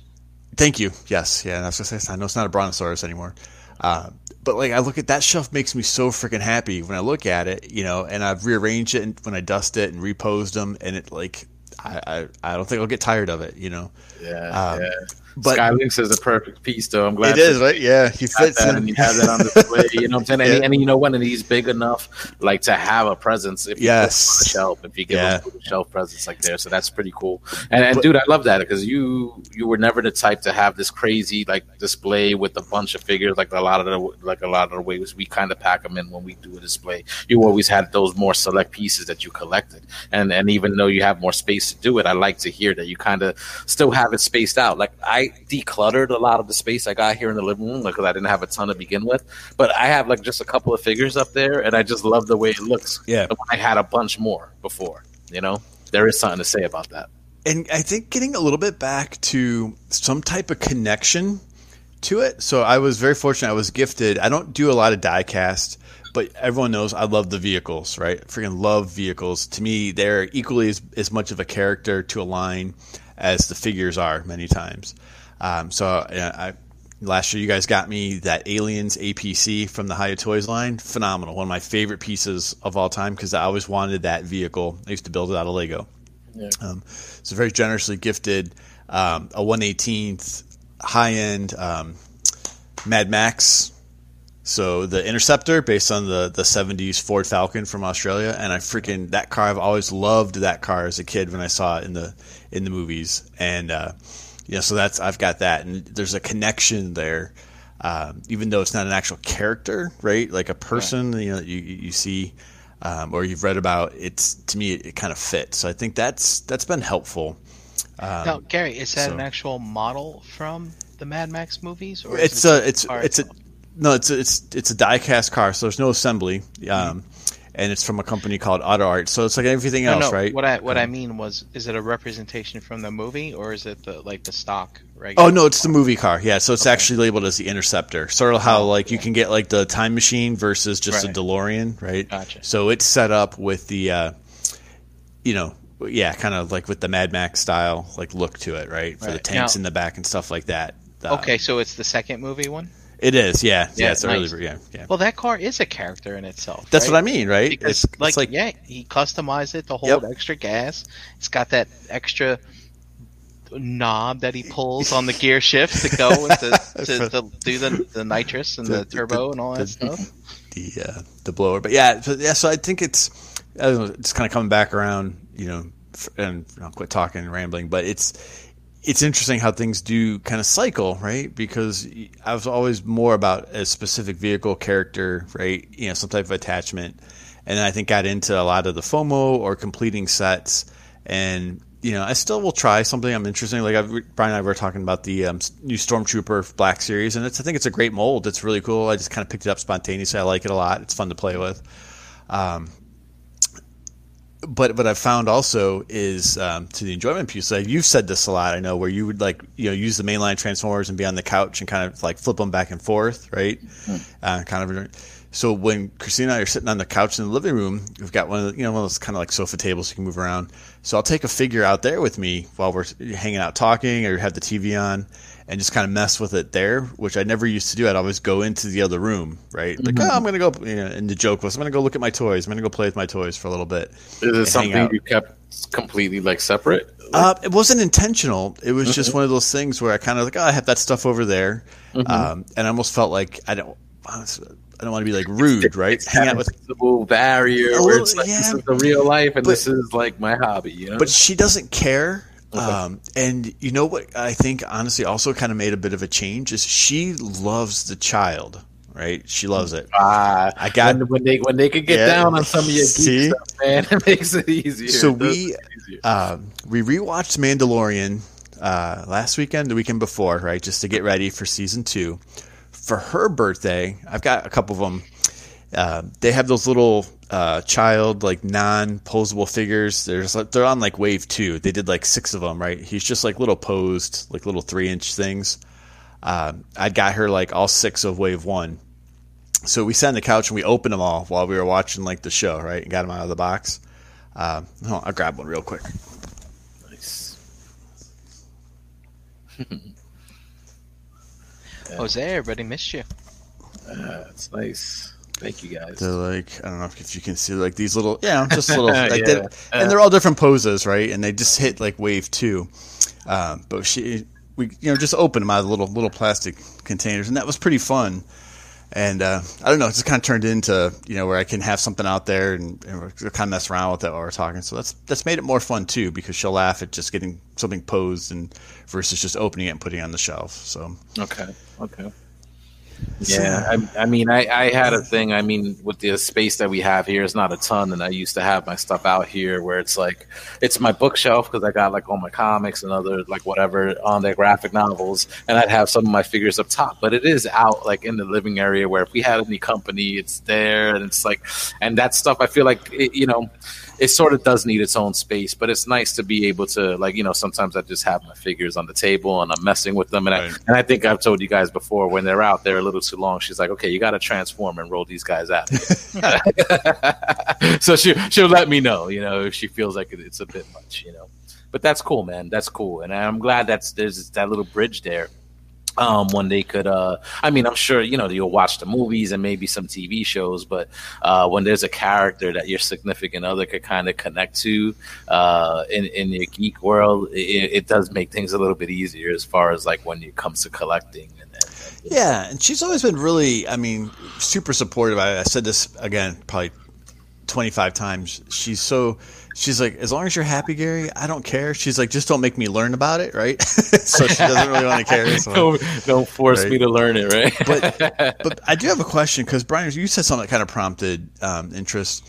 Thank you. Yes, yeah. I was gonna say I know it's not a brontosaurus anymore, uh, but like I look at that shelf makes me so freaking happy when I look at it, you know. And I've rearranged it and when I dust it and reposed them, and it like I I, I don't think I'll get tired of it, you know. Yeah. Um, yeah. But Skylynx is a perfect piece, though. I'm glad it is right. Yeah, he fits that in. and you have that on display. You know what I'm saying? And, *laughs* Yeah. and you know when he's big enough, like to have a presence. If Yes. on the shelf, if you give Yeah. him a shelf presence like there, so that's pretty cool. And, and dude, I love that because you you were never the type to have this crazy like display with a bunch of figures like a lot of the like a lot of the ways we kind of pack them in when we do a display. You always had those more select pieces that you collected, and and even though you have more space to do it, I like to hear that you kind of still have it spaced out. Like I decluttered a lot of the space I got here in the living room because I didn't have a ton to begin with, but I have like just a couple of figures up there, and I just love the way it looks. Yeah. I had a bunch more before. You know, there is something to say about that. and I think getting a little bit back to some type of connection to it. So I was very fortunate. I was gifted. I don't do a lot of diecast, but everyone knows I love the vehicles, right? Freaking love vehicles. To me, they're equally as, as much of a character to a line as the figures are many times. Um, so I, last year you guys got me that Aliens APC from the Hiya Toys line. Phenomenal. One of my favorite pieces of all time because I always wanted that vehicle. I used to build it out of Lego. Um, so very generously gifted um, a 118th high end um, Mad Max. So the Interceptor, based on the the 70s Ford Falcon from Australia, and I freaking that car. I've always loved that car as a kid when I saw it in the in the movies, and uh, yeah, so that's I've got that, and there's a connection there. Um, even though it's not an actual character, right? Like a person, you know, you you see um, or you've read about. It's to me, it, kind of fits. So I think that's that's been helpful. Um, now, Gary, is that so- an actual model from the Mad Max movies, or it's it a it's it's a no it's a, it's it's a die cast car so there's no assembly um, and it's from a company called Auto Art. So it's like everything else, no, right? What I what Um, I mean was, is it a representation from the movie or is it the like the stock? Regular Oh no, it's the movie car. Yeah, so it's Okay. actually labeled as the Interceptor. Sort of how Oh, like you can get like the time machine versus just a DeLorean, right? Gotcha. So it's set up with the, uh, you know, yeah, kind of like with the Mad Max style like look to it, right? For the tanks Now- in the back and stuff like that. Uh, Okay, so it's the second movie one. It is. Yeah, yeah, Yeah, it's nice. early. Yeah, yeah. Well, that car is a character in itself. That's right? what I mean, right? Because it's, like, it's yeah, he customized it to hold extra gas. It's got that extra knob that he pulls on the gear shift to go and to, *laughs* to, to do the, the nitrous and the, The- the- turbo and all that the- stuff. the uh, the blower. But yeah, so, yeah. So I think it's I know, it's kind of coming back around, you know, and I'll quit talking and rambling. But it's it's interesting how things do kind of cycle, right? Because I was always more about a specific vehicle character, right? You know, some type of attachment, and I think got into a lot of the FOMO or completing sets, and you know, I still will try something I'm interested in. Like I've, Brian and I were talking about the um, new Stormtrooper Black Series, and it's I think it's a great mold. It's really cool. I just kind of picked it up spontaneously. I like it a lot. It's fun to play with. Um, but what I've found also is um, to the enjoyment piece. Like you've said this a lot, I know, where you would like you know use the mainline transformers and be on the couch and kind of like flip them back and forth, right? Uh, kind of. So when Christina and I are sitting on the couch in the living room, we've got one of the, you know one of those kind of like sofa tables you can move around. So I'll take a figure out there with me while we're hanging out talking, or have the TV on, and just kind of mess with it there, which I never used to do. I'd always go into the other room, right? Like, oh, I'm gonna go. You know, and the joke was, I'm gonna go look at my toys. I'm gonna go play with my toys for a little bit. Is it something you kept completely like separate? Uh, it wasn't intentional. It was just one of those things where I kind of like, oh, I have that stuff over there, um, and I almost felt like I don't, I don't want to be like rude, right? Hang out with, barrier A where it's like this is the real life and But- this is like my hobby, you know. but she doesn't care. Um, and you know what? I think honestly, also kind of made a bit of a change is she loves the child, right? She loves it. Ah, I got- when, when they when they could get Yeah. down on some of your geek See? stuff, man, *laughs* it makes it easier. So It we- easier. Um, we rewatched Mandalorian uh, last weekend, the weekend before, right? Just to get ready for season two. For her birthday, I've got a couple of them. Uh, they have those little uh, child like non-posable figures. There's they're on like wave two. They did like six of them, right? He's just like little posed, like little three-inch things. Uh, I got her like all six of wave one. So we sat on the couch and we opened them all while we were watching like the show, right? And got them out of the box. Uh, hold on, I'll grab one real quick. Nice. *laughs* Jose, everybody missed you. That's nice. Thank you guys. They're like I don't know if you can see like these little yeah just little *laughs* like Yeah. they, and they're all different poses right and they just hit like wave two, um, but she we you know just opened them out of little little plastic containers and that was pretty fun. And uh, I don't know, it just kind of turned into you know where I can have something out there and, and we're kind of mess around with it while we're talking. So that's that's made it more fun too because she'll laugh at just getting something posed and versus just opening it and putting it on the shelf. So Okay. Okay. Yeah, I, I mean, I, I had a thing. I mean, with the space that we have here, it's not a ton, and I used to have my stuff out here where it's like it's my bookshelf because I got like all my comics and other like whatever on their graphic novels, and I'd have some of my figures up top. But it is out like in the living area where if we had any company, it's there, and it's like, and that stuff. I feel like it, you know, it sort of does need its own space, but it's nice to be able to like you know sometimes I just have my figures on the table and I'm messing with them, and I and I think I've told you guys before when they're out there a little too long. She's like, okay, you got to transform and roll these guys out. *laughs* so she she'll let me know, you know, if she feels like it's a bit much, you know. But that's cool, man. That's cool, and I'm glad that's there's that little bridge there. Um, when they could, uh, I mean, I'm sure you know you'll watch the movies and maybe some TV shows, but uh, when there's a character that your significant other could kind of connect to uh, in in your geek world, it, it does make things a little bit easier as far as like when it comes to collecting. And, and, and Yeah, and she's always been really, I mean, super supportive. I, I said this again probably 25 times. She's so, she's like, as long as you're happy, Gary, I don't care. She's like, just don't make me learn about it, right? *laughs* so she doesn't really want to care. So. *laughs* don't, don't force Right. me to learn it, right? But, *laughs* but I do have a question because Brian, you said something that kind of prompted um, interest.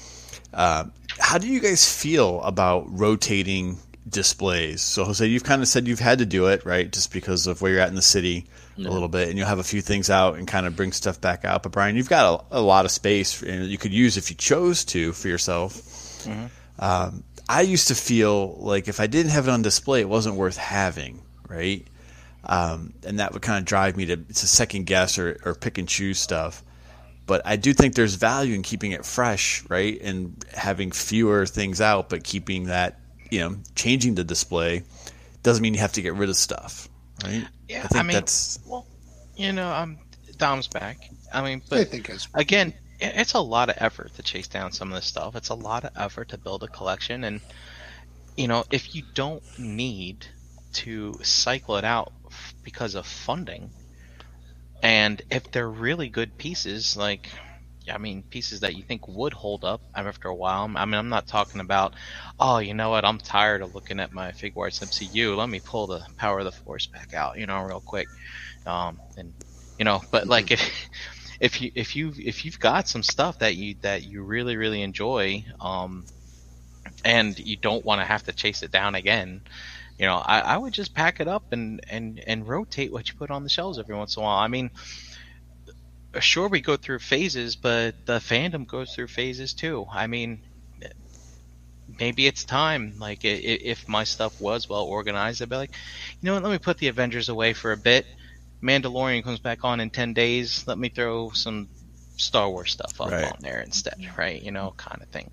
Uh, how do you guys feel about rotating displays. So Jose, you've kind of said you've had to do it, right? Just because of where you're at in the city Yeah. a little bit, and you'll have a few things out and kind of bring stuff back out. But Brian, you've got a, a lot of space and you could use if you chose to for yourself. Um, I used to feel like if I didn't have it on display, it wasn't worth having, right? Um, and that would kind of drive me to, to second guess or, or pick and choose stuff. But I do think there's value in keeping it fresh, right? And having fewer things out, but keeping that, you know, changing the display doesn't mean you have to get rid of stuff, right? Yeah, I think I mean, that's well, you know, um, Dom's back. I mean, I but think again, i- it's a lot of effort to chase down some of this stuff. It's a lot of effort to build a collection, and you know, if you don't need to cycle it out because of funding, and if they're really good pieces, like I mean, pieces that you think would hold up after a while. I mean, I'm not talking about, oh, you know what? I'm tired of looking at my Figuarts MCU. Let me pull the Power of the Force back out, you know, real quick. Um, and you know, but like if *laughs* if you if you if you've got some stuff that you that you really really enjoy, um, and you don't want to have to chase it down again, you know, I, I would just pack it up and and and rotate what you put on the shelves every once in a while. I mean, sure we go through phases, but the fandom goes through phases too. I mean, maybe it's time. Like if my stuff was well organized, I'd be like, you know what? Let me put the Avengers away for a bit. Mandalorian comes back on in ten days. Let me throw some Star Wars stuff up Right. on there instead, right? You know, kind of thing.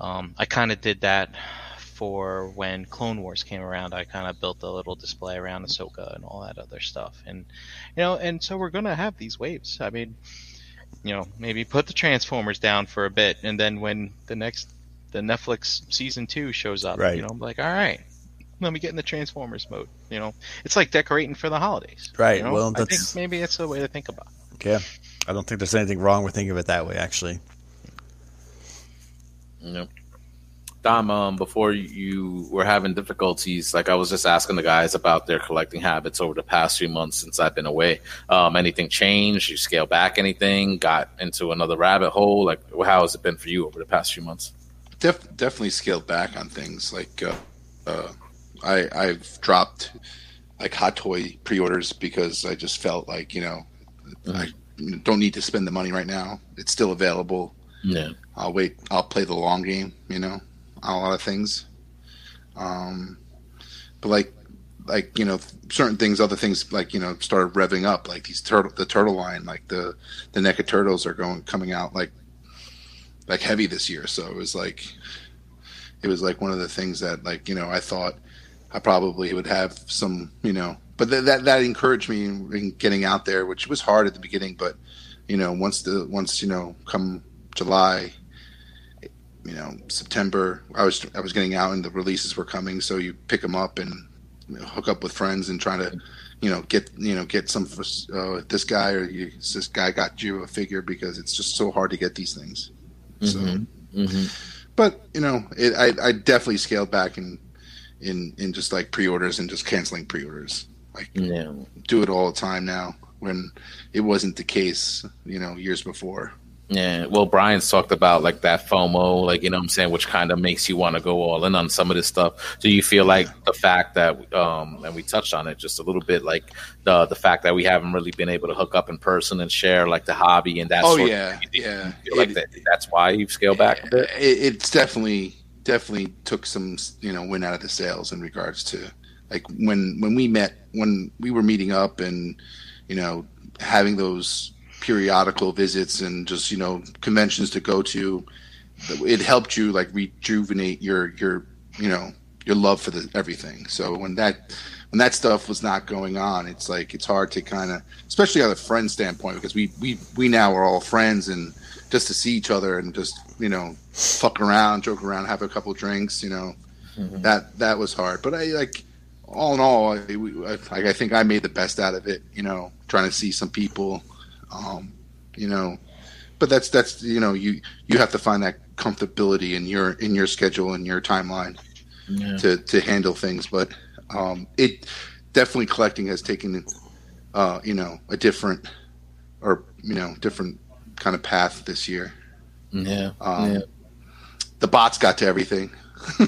Um, I kind of did that for when Clone Wars came around. I kind of built a little display around Ahsoka and all that other stuff, and you know, and so we're gonna have these waves. I mean, you know, maybe put the Transformers down for a bit, and then when the next the Netflix season two shows up, Right. you know, I'm like, all right, let me get in the Transformers mode. You know, it's like decorating for the holidays. Right, You know? well, I think maybe it's a way to think about. it. yeah. I don't think there's anything wrong with thinking of it that way, actually. Yeah. Dom, um, before you were having difficulties, like I was just asking the guys about their collecting habits over the past few months since I've been away. Um, anything changed? You scale back anything? Got into another rabbit hole? Like, how has it been for you over the past few months? def- definitely scaled back on things. Like uh, uh, I I've dropped like hot toy pre-orders because I just felt like you know I don't need to spend the money right now. It's still available. Yeah. I'll wait. I'll play the long game. You know, on a lot of things. Um, but like, like you know, certain things, other things, like you know, started revving up. Like these turtle, the turtle line, like the the NECA turtles are going coming out like like heavy this year. So it was like, it was like one of the things that like you know I thought I probably would have some you know, but th- that that encouraged me in, in getting out there, which was hard at the beginning, but you know, once the once you know come July, you know September, I was I was getting out and the releases were coming, so you pick them up and you know, hook up with friends and try to you know get you know get some for uh, this guy or you, this guy got you a figure because it's just so hard to get these things. So, Mhm. Mm-hmm. but you know, it, I I definitely scaled back in in in just like pre-orders and just canceling pre-orders. Like Yeah. do it all the time now when it wasn't the case, you know, years before. Yeah, well, Brian's talked about like that FOMO, like you know what I'm saying, which kind of makes you want to go all in on some of this stuff. Do you feel like the fact that, um, and we touched on it just a little bit, like the the fact that we haven't really been able to hook up in person and share like the hobby and that? Oh, yeah, yeah. Like It- that, that's why you've scaled back a bit. It, it's definitely definitely took some you know win out of the sales in regards to like when when we met when we were meeting up and you know having those periodical visits and just you know conventions to go to it helped you like rejuvenate your your you know your love for the everything. So when that when that stuff was not going on it's like it's hard to kind of especially on a friend standpoint because we we we now are all friends and just to see each other and just you know fuck around joke around have a couple drinks you know. That that was hard. But i like all in all I, I, I think i made the best out of it you know trying to see some people um you know. But that's that's you know you you have to find that comfortability in your in your schedule and your timeline Yeah. to to handle things. But um it definitely collecting has taken uh you know a different or you know different kind of path this year Yeah. um yeah. the bots got to everything *laughs*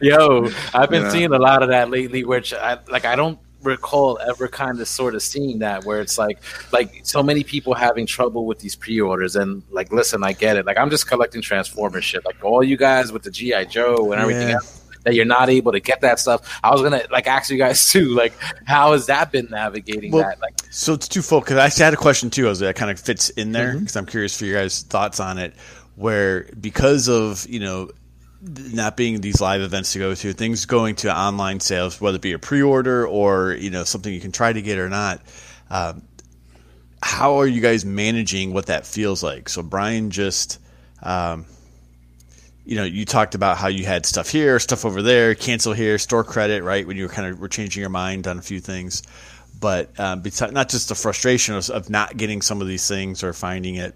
Yo, I've been Yeah. seeing a lot of that lately, which I like. I don't recall ever kind of sort of seeing that where it's like like so many people having trouble with these pre-orders and like listen i get it like i'm just collecting transformers shit like all you guys with the gi joe and everything Yeah. else that you're not able to get that stuff i was gonna like ask you guys *laughs* too like how has that been navigating Well, that like So it's twofold because I actually had a question too. Jose, that kind of fits in there because I'm curious for your guys' thoughts on it. Where because of you know not being these live events to go to, things going to online sales, whether it be a pre-order or you know something you can try to get or not. Um, how are you guys managing what that feels like? So Brian just. Um, you know, you talked about how you had stuff here, stuff over there, cancel here, store credit, right? When you were kind of were changing your mind on a few things but um, not just the frustration of, of not getting some of these things or finding it,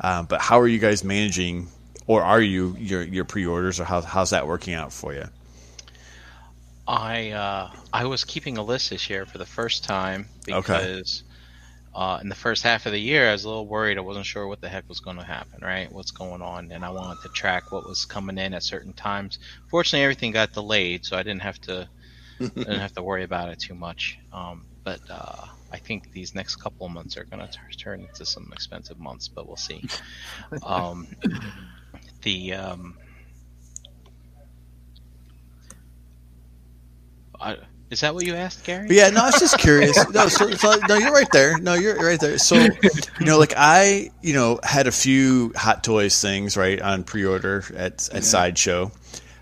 um, but how are you guys managing, or are you your your pre-orders, or how, how's that working out for you? I uh, I was keeping a list this year for the first time because uh, in the first half of the year I was a little worried. I wasn't sure what the heck was going to happen, right? What's going on, and I wanted to track what was coming in at certain times. Fortunately, everything got delayed, so I didn't have to *laughs* I didn't have to worry about it too much. Um, but uh, I think these next couple of months are going to turn into some expensive months, but we'll see. *laughs* Um, the um, I, is that what you asked, Gary? But yeah, no, I was just curious. *laughs* No, so, so, no, you're right there. No, you're right there. So, you know, like I, you know, had a few Hot Toys things right on pre-order at at Sideshow.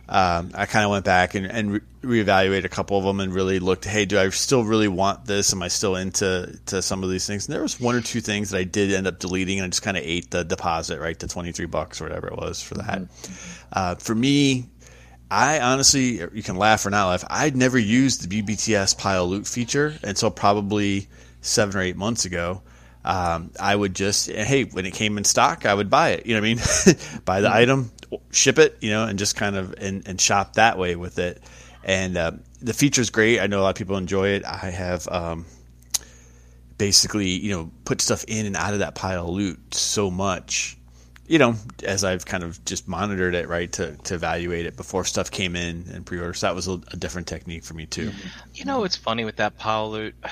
Um, I kind of went back and, and re- reevaluated a couple of them and really looked. Hey, do I still really want this? Am I still into to some of these things? And there was one or two things that I did end up deleting, and I just kind of ate the deposit, right, the twenty three bucks or whatever it was for that. Uh, for me, I honestly, you can laugh or not laugh. I'd never used the BBTS pile loot feature until probably seven or eight months ago. Um, I would just, hey, when it came in stock, I would buy it. You know what I mean? *laughs* buy the item, ship it, you know, and just kind of and, and shop that way with it. And uh, the is great. I know a lot of people enjoy it. I have um, basically, you know, put stuff in and out of that pile of loot so much you know, as I've kind of just monitored it, right, to, to evaluate it before stuff came in and pre-order. So that was a, a different technique for me too. Mm-hmm. You know, it's funny with that pile loot. *sighs*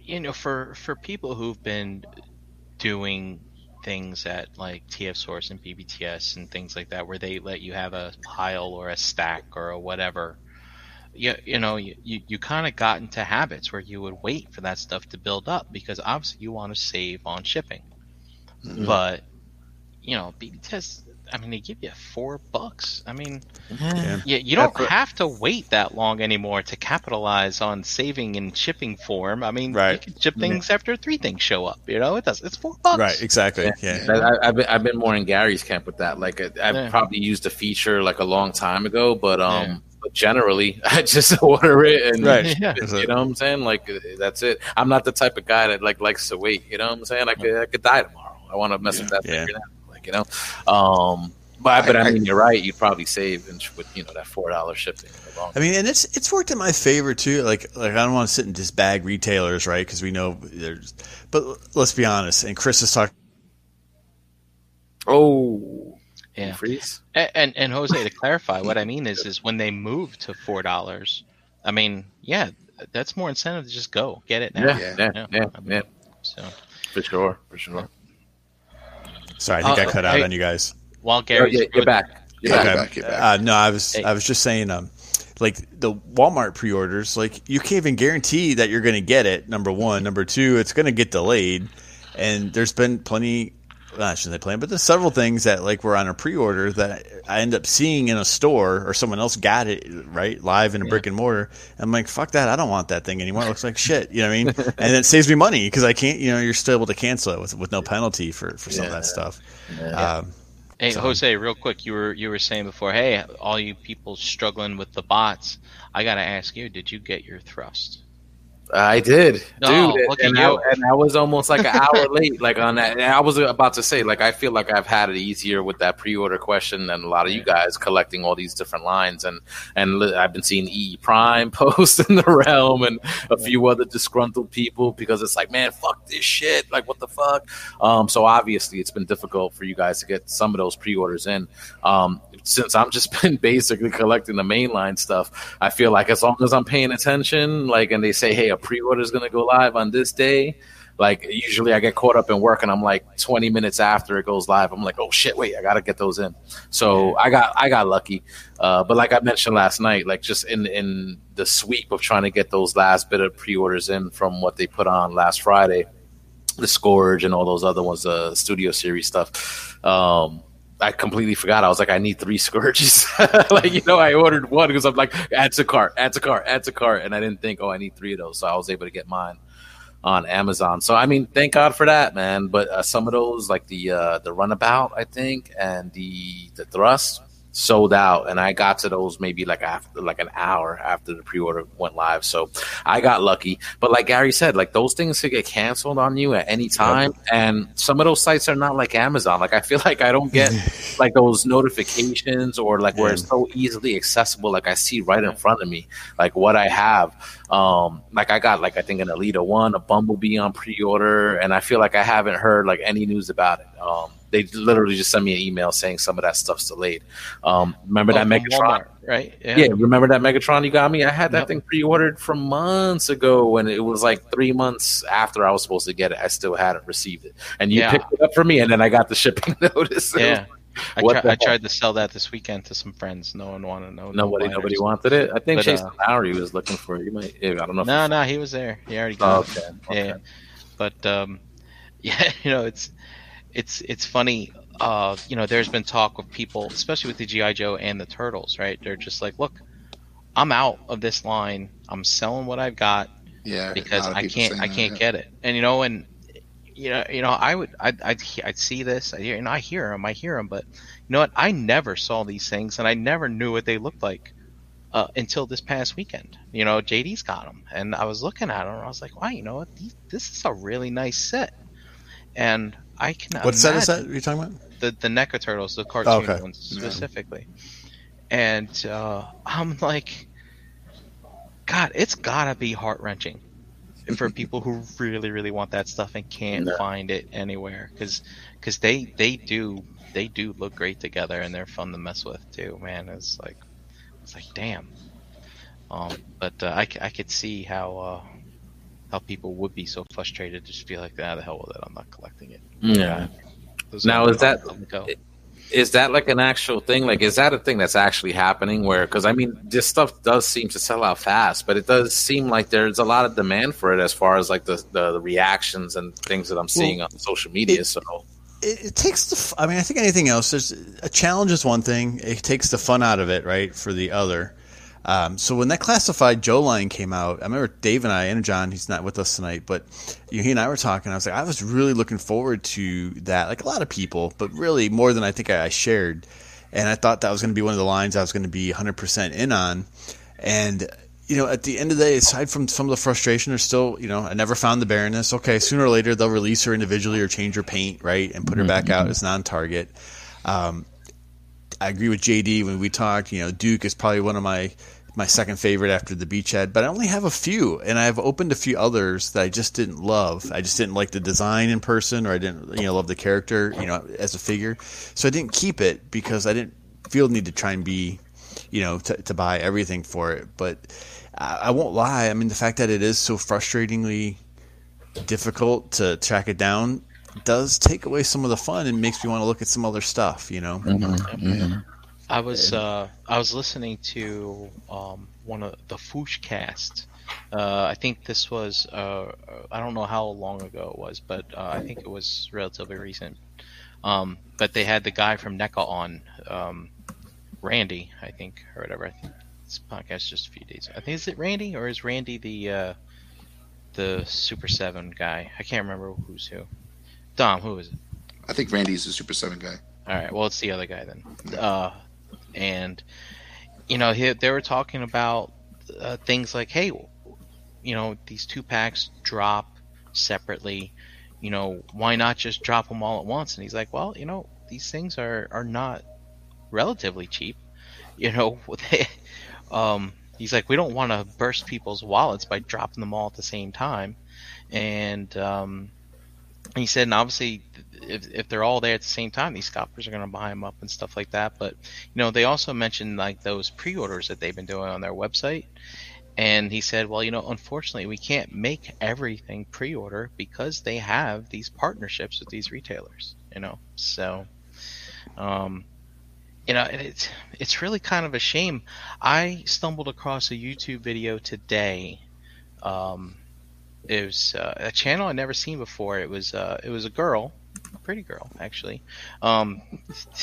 You know, for for people who've been doing things at like TF Source and BBTS and things like that, where they let you have a pile or a stack or a whatever. You, you know, you, you, you kind of got into habits where you would wait for that stuff to build up because obviously you want to save on shipping. Mm-hmm. But, you know, BBTS, I mean, they give you four bucks. I mean, Yeah. yeah, you don't That's what- have to wait that long anymore to capitalize on saving in shipping form. I mean, you Right. can ship things after three things show up. You know, it does. It's four bucks. Right, exactly. Yeah. I, I've, been, I've been more in Gary's camp with that. Like, I- I've Yeah. probably used the feature like a long time ago, but um, Yeah. but generally, *laughs* I just *laughs* order it and Right. *laughs* Yeah. you know what I'm saying. Like, that's it. I'm not the type of guy that like likes to wait. You know what I'm saying? I could, I could die tomorrow. I want to mess with that Yeah. Figure now. Like, you know, um, but but I, I- mean, you're right. You'd probably save in, with you know that four dollar shipping. in the long I mean, and it's it's worked in my favor too. Like like I don't want to sit and just bag retailers, right? Because we know there's. But let's be honest. And Chris has talked. Oh, Yeah. freeze. And, and and Jose, to clarify, what I mean is, is when they move to four dollars, I mean, yeah, that's more incentive to just go get it now. Yeah, Yeah. yeah, Yeah. yeah, yeah, So for sure, for sure. Sorry, I think Uh, I cut out hey, on you guys. while Gary, Gary's yeah, you're back. You're Yeah. back. back, get back. Uh, no, I was Hey. I was just saying, um, like the Walmart pre-orders, like you can't even guarantee that you're going to get it. Number one, number two, it's going to get delayed, and there's been plenty. Well, I shouldn't say plenty, but there's several things that like were on a pre-order that I end up seeing in a store or someone else got it right live in a brick and mortar. I'm like, fuck that, I don't want that thing anymore. It looks like *laughs* shit. You know what I mean? and it saves me money because I can't. You know, you're still able to cancel it with with no penalty for for some of that stuff. Um, Hey So- Jose, real quick, you were you were saying before, hey, all you people struggling with the bots, I gotta ask you, did you get your thrust? I did, dude, and, look at and I, and I was almost like an hour *laughs* late, like on that. And I was about to say, like, I feel like I've had it easier with that pre-order question than a lot of you guys collecting all these different lines, and and I've been seeing E Prime *laughs* post in the realm and a few other disgruntled people because it's like, man, fuck this shit, like, what the fuck? Um, so obviously, it's been difficult for you guys to get some of those pre-orders in. Um, since I'm just *laughs* been basically collecting the mainline stuff, I feel like as long as I'm paying attention, like, and they say, hey, pre-order is going to go live on this day. Like usually, I get caught up in work, and I'm like 20 minutes after it goes live. I'm like, oh shit, wait, I gotta get those in. So I got I got lucky, uh, but like I mentioned last night, like just in in the sweep of trying to get those last bit of pre-orders in from what they put on last Friday, the Scourge and all those other ones, the Studio Series stuff. Um, I completely forgot. I was like, I need three *laughs* scourges. *laughs* like, you know, I ordered one because I'm like, add to cart, add to cart, add to cart. And I didn't think, oh, I need three of those. So I was able to get mine on Amazon. So, I mean, thank God for that, man. But uh, some of those, like the uh, the runabout, I think, and the the thrust, sold out. And I got to those maybe like after like an hour after the pre order went live. So I got lucky. But like Gary said, like those things could get canceled on you at any time. And some of those sites are not like Amazon. Like I feel *laughs* like I don't get *laughs* like those notifications or like where it's so easily accessible. Like I see right in front of me, like what I have. Um, like I got like I think an Elita one, a Bumblebee on pre-order, and I feel like I haven't heard like any news about it. Um, they literally just sent me an email saying some of that stuff's delayed. Um, remember that Oh, Megatron? Walmart, right? Yeah. remember that Megatron you got me? I had that Yep. thing pre-ordered from months ago, when it was like three months after I was supposed to get it. I still hadn't received it, and you Yeah. picked it up for me, and then I got the shipping *laughs* notice. Yeah. I, I tried to sell that this weekend to some friends. No one wanted no nobody, buyers. nobody wanted it. I think But, Jason uh, Lowry was looking for it. You might, I don't know. No, no, he was there. He already Oh, got it. okay, okay. Yeah, but um, *laughs* yeah, you know, it's it's it's funny. Uh, you know, there's been talk of people, especially with the GI Joe and the Turtles, right? They're just like, look, I'm out of this line. I'm selling what I've got Yeah, because a lot of I can't I can't yeah. get it. And you know, and you know, you know, I would I'd I'd, I'd see this, I hear, and I hear them, I hear them, but you know what? I never saw these things, and I never knew what they looked like uh, until this past weekend. You know, JD's got them, and I was looking at them, and I was like, wow, you know what? These, this is a really nice set, and I can What set is that? Are you talking about? the the NECA turtles, the cartoon Okay. ones Yeah. specifically. And uh, *laughs* I'm like, God, it's gotta be heart wrenching for *laughs* people who really, really want that stuff and can't Yeah. find it anywhere because because they they do they do look great together and they're fun to mess with too. Man, it's like it's like damn. Um, but uh, I, I could see how uh, how people would be so frustrated to just be like, ah, the hell with it, I'm not collecting it. Yeah. Those Now, is that- let 'em go. Is that like an actual thing? Like, is that a thing that's actually happening? Where, because I mean, this stuff does seem to sell out fast, but it does seem like there's a lot of demand for it as far as like the the, the reactions and things that I'm seeing on social media. it- so, it, it takes the. f- I mean, I think anything else. There's a challenge is one thing. It takes the fun out of it, right? For the other. Um, so when that classified Joe line came out, I remember Dave and I and John. He's not with us tonight, but you know, he and I were talking. I was like, I was really looking forward to that, like a lot of people, but really more than I think I, I shared. And I thought that was going to be one of the lines I was going to be 100% in on. And you know, at the end of the day, aside from some of the frustration, there's still, you know, I never found the Baroness. Okay, sooner or later they'll release her individually or change her paint, right, and put her back out as non-target. Um, I agree with JD when we talked. You know, Duke is probably one of my my second favorite after the Beachhead, but I only have a few, and I've opened a few others that I just didn't love. I just didn't like the design in person, or I didn't, you know, love the character, you know, as a figure. So I didn't keep it because I didn't feel the need to try and be, you know, to, to buy everything for it. But I, I won't lie. I mean, the fact that it is so frustratingly difficult to track it down does take away some of the fun and makes me want to look at some other stuff, you know. Mm-hmm, mm-hmm. I was uh, I was listening to um, one of the Fwoosh cast. Uh, I think this was uh, I don't know how long ago it was, but uh, I think it was relatively recent. Um, but they had the guy from NECA on, um, Randy, I think, or whatever. I think this podcast just a few days. I think is it Randy or is Randy the uh, the Super Seven guy? I can't remember who's who. Dom, who is it? I think Randy's the Super Seven guy. All right. Well, it's the other guy then. Uh, and you know, he, they were talking about uh, things like, hey, you know, these two packs drop separately. You know, why not just drop them all at once? And he's like, well, you know, these things are are not relatively cheap. *laughs* You know, *laughs* they, um, he's like, we don't want to burst people's wallets by dropping them all at the same time. And um, he said, and obviously, if, if they're all there at the same time, these scalpers are going to buy them up and stuff like that. But you know, they also mentioned like those pre-orders that they've been doing on their website. And he said, well, you know, unfortunately, we can't make everything pre-order because they have these partnerships with these retailers. You know, so um, you know, it's it's really kind of a shame. I stumbled across a YouTube video today. Um, it was uh, a channel I'd never seen before. It was uh, it was a girl, pretty girl actually, um,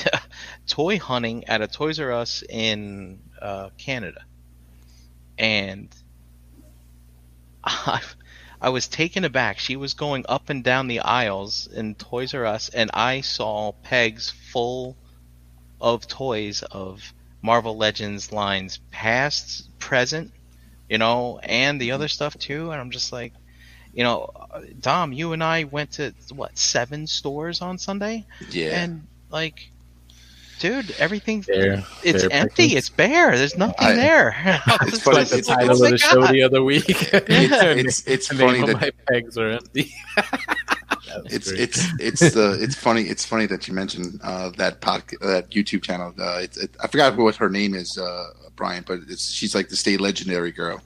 *laughs* toy hunting at a Toys R Us in uh, Canada, and I, *laughs* I was taken aback. She was going up and down the aisles in Toys R Us, and I saw pegs full of toys of Marvel Legends lines, past, present, you know, and the other stuff too. And I'm just like, you know, Dom, you and I went to what seven stores on Sunday, Yeah. and like, dude, everything There, it's there, empty. Pickens. It's bare. There's nothing I- there. *laughs* It's *laughs* It's funny, like, the it's- title they of the show got? the other week. *laughs* It's it's The funny that my pegs are empty. It's great. it's it's the it's funny it's funny that you mentioned uh, that pod, that YouTube channel. Uh, it's it, I forgot what her name is, uh, Brian, but it's she's like the state legendary girl.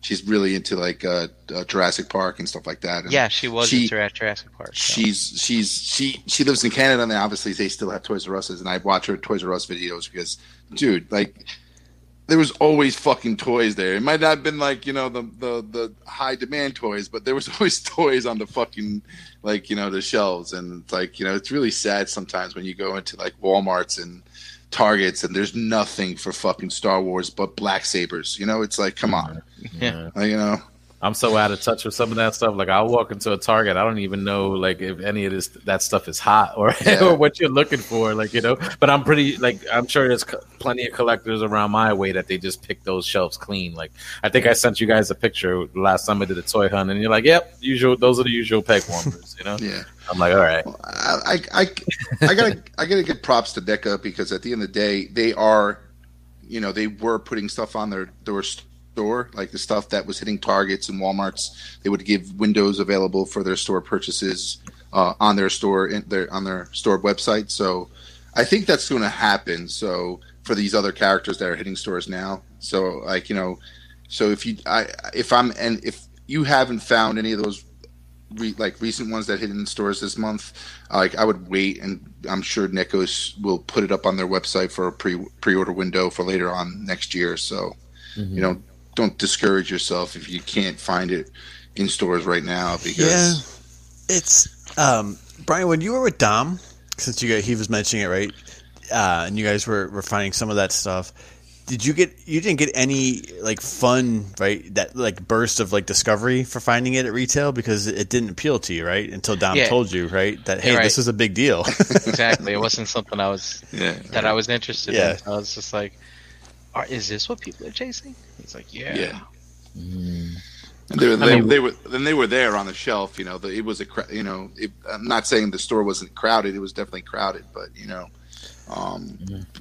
She's really into like uh, uh, Jurassic Park and stuff like that. And Yeah, she was She- at Jurassic Park. so. She's she's she she lives in Canada and obviously they still have Toys R Us's and I watch her Toys R Us videos because dude like there was always fucking toys there. It might not have been like you know the the the high demand toys, but there was *laughs* always toys on the fucking like you know the shelves and it's like you know it's really sad sometimes when you go into like WalMarts and Targets and there's nothing for fucking Star Wars but black sabers. You know, it's like come on, Yeah. Like, you know. I'm so out of touch with some of that stuff. Like I'll walk into a Target, I don't even know like if any of this that stuff is hot or, *laughs* Yeah. or what you're looking for. Like you know, but I'm pretty like I'm sure there's co- plenty of collectors around my way that they just pick those shelves clean. Like I think I sent you guys a picture last time I did a toy hunt, and you're like, "Yep, usual. Those are the usual peg warmers." You know, Yeah. I'm like, "All right, I, I, I, I gotta, I gotta give props to NECA because at the end of the day, they are, you know, they were putting stuff on their their store, like the stuff that was hitting Targets and WalMarts. They would give windows available for their store purchases uh, on their store in their on their store website. So, I think that's going to happen. So for these other characters that are hitting stores now, so like you know, so if you, I, if I'm and if you haven't found any of those re, like recent ones that hit in stores this month, like I would wait, and I'm sure Nikos will put it up on their website for a pre pre order window for later on next year. So you know, don't discourage yourself if you can't find it in stores right now because It's um, Brian when you were with Dom, since you got, he was mentioning it right, uh, and you guys were, were finding some of that stuff. Did you get you didn't get any like fun right that like burst of like discovery for finding it at retail because it didn't appeal to you right until Dom Yeah. told you right that hey Right. this is a big deal *laughs* exactly. It wasn't something I was yeah, that I was interested Yeah. in. I was just like, are, "Is this what people are chasing?" He's like, "Yeah." yeah. And they, were, I they, mean- they were then they were there on the shelf. You know, the, it was a cra- you know. It, I'm not saying the store wasn't crowded. It was definitely crowded, but you know, um,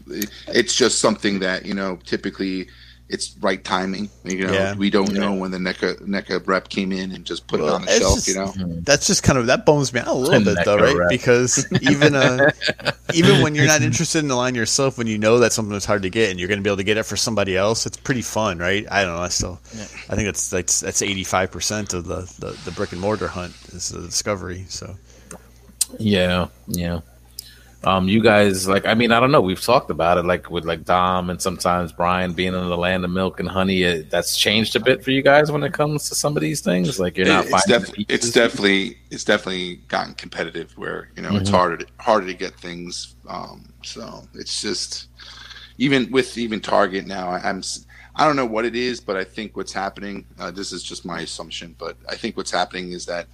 it, it's just something that you know typically it's right timing. You know, Yeah. we don't know when the NECA NECA rep came in and just put Well, it on the shelf. just- you know, that's just kind of that bums me out a little bit though right wrap. because *laughs* even uh, even when you're not *laughs* interested in the line yourself when you know that something is hard to get and you're going to be able to get it for somebody else it's pretty fun right I don't know I still I think that's that's that's 85 percent of the, the the brick and mortar hunt is the discovery so Yeah, yeah. Um, you guys like I mean I don't know. We've talked about it like with like Dom and sometimes Brian being in the land of milk and honey. It, that's changed a bit for you guys when it comes to some of these things. Like you're not it's, finding def- it's definitely it's definitely gotten competitive where you know it's Mhm. harder to, harder to get things. Um, so it's just even with even Target now. I'm I don't know what it is, but I think what's happening. Uh, this is just my assumption, but I think what's happening is that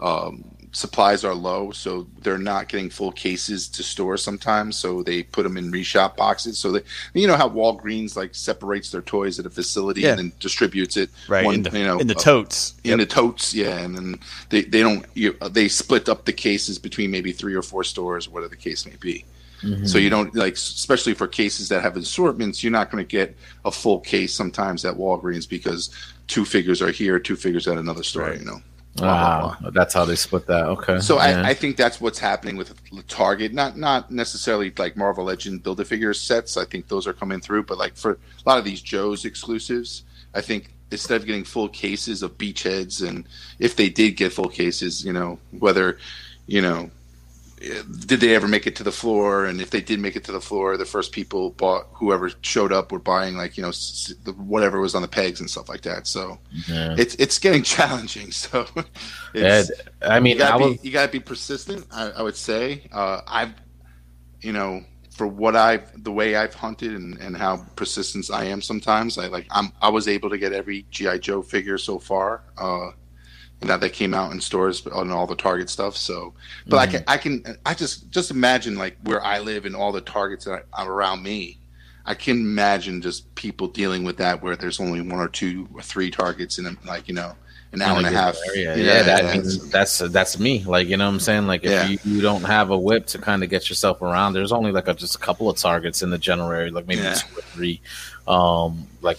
um, supplies are low, so they're not getting full cases to store sometimes. So they put them in reshop boxes. So they, you know how Walgreens like separates their toys at a facility Yeah. and then distributes it right one, in the, you know, in the uh, totes. in the totes, yeah, and then they, they don't you, they split up the cases between maybe three or four stores, whatever the case may be. So you don't like, especially for cases that have assortments, you're not going to get a full case sometimes at Walgreens because two figures are here, two figures at another store. Right. You know. Wow, that's how they split that. Okay. So yeah. I, I think that's what's happening with Target. Not not necessarily like Marvel Legend Build a Figure sets. I think those are coming through, but like for a lot of these Joe's exclusives, I think instead of getting full cases of beachheads, and if they did get full cases, you know whether you know did they ever make it to the floor, and if they did make it to the floor, the first people bought whoever showed up were buying like you know whatever was on the pegs and stuff like that. So yeah. it's it's getting *laughs* challenging. So it's, I mean, you gotta, I was, be, you gotta be persistent. I, I would say. Uh, I've, you know, for what I've, the way I've hunted and, and how persistent I am sometimes, I like, I'm, I was able to get every GI Joe figure so far. Uh, now that they came out in stores on all the Target stuff. So, but I can, I can, I just, just imagine like where I live and all the Targets that are around me. I can imagine just people dealing with that where there's only one or two or three targets in a, like you know an hour and a half. area. Yeah, that means that's that's me. Like you know what I'm saying. Like if Yeah. you, you don't have a whip to kind of get yourself around, there's only like a, just a couple of targets in the general area, like maybe Yeah. two or three. Um, like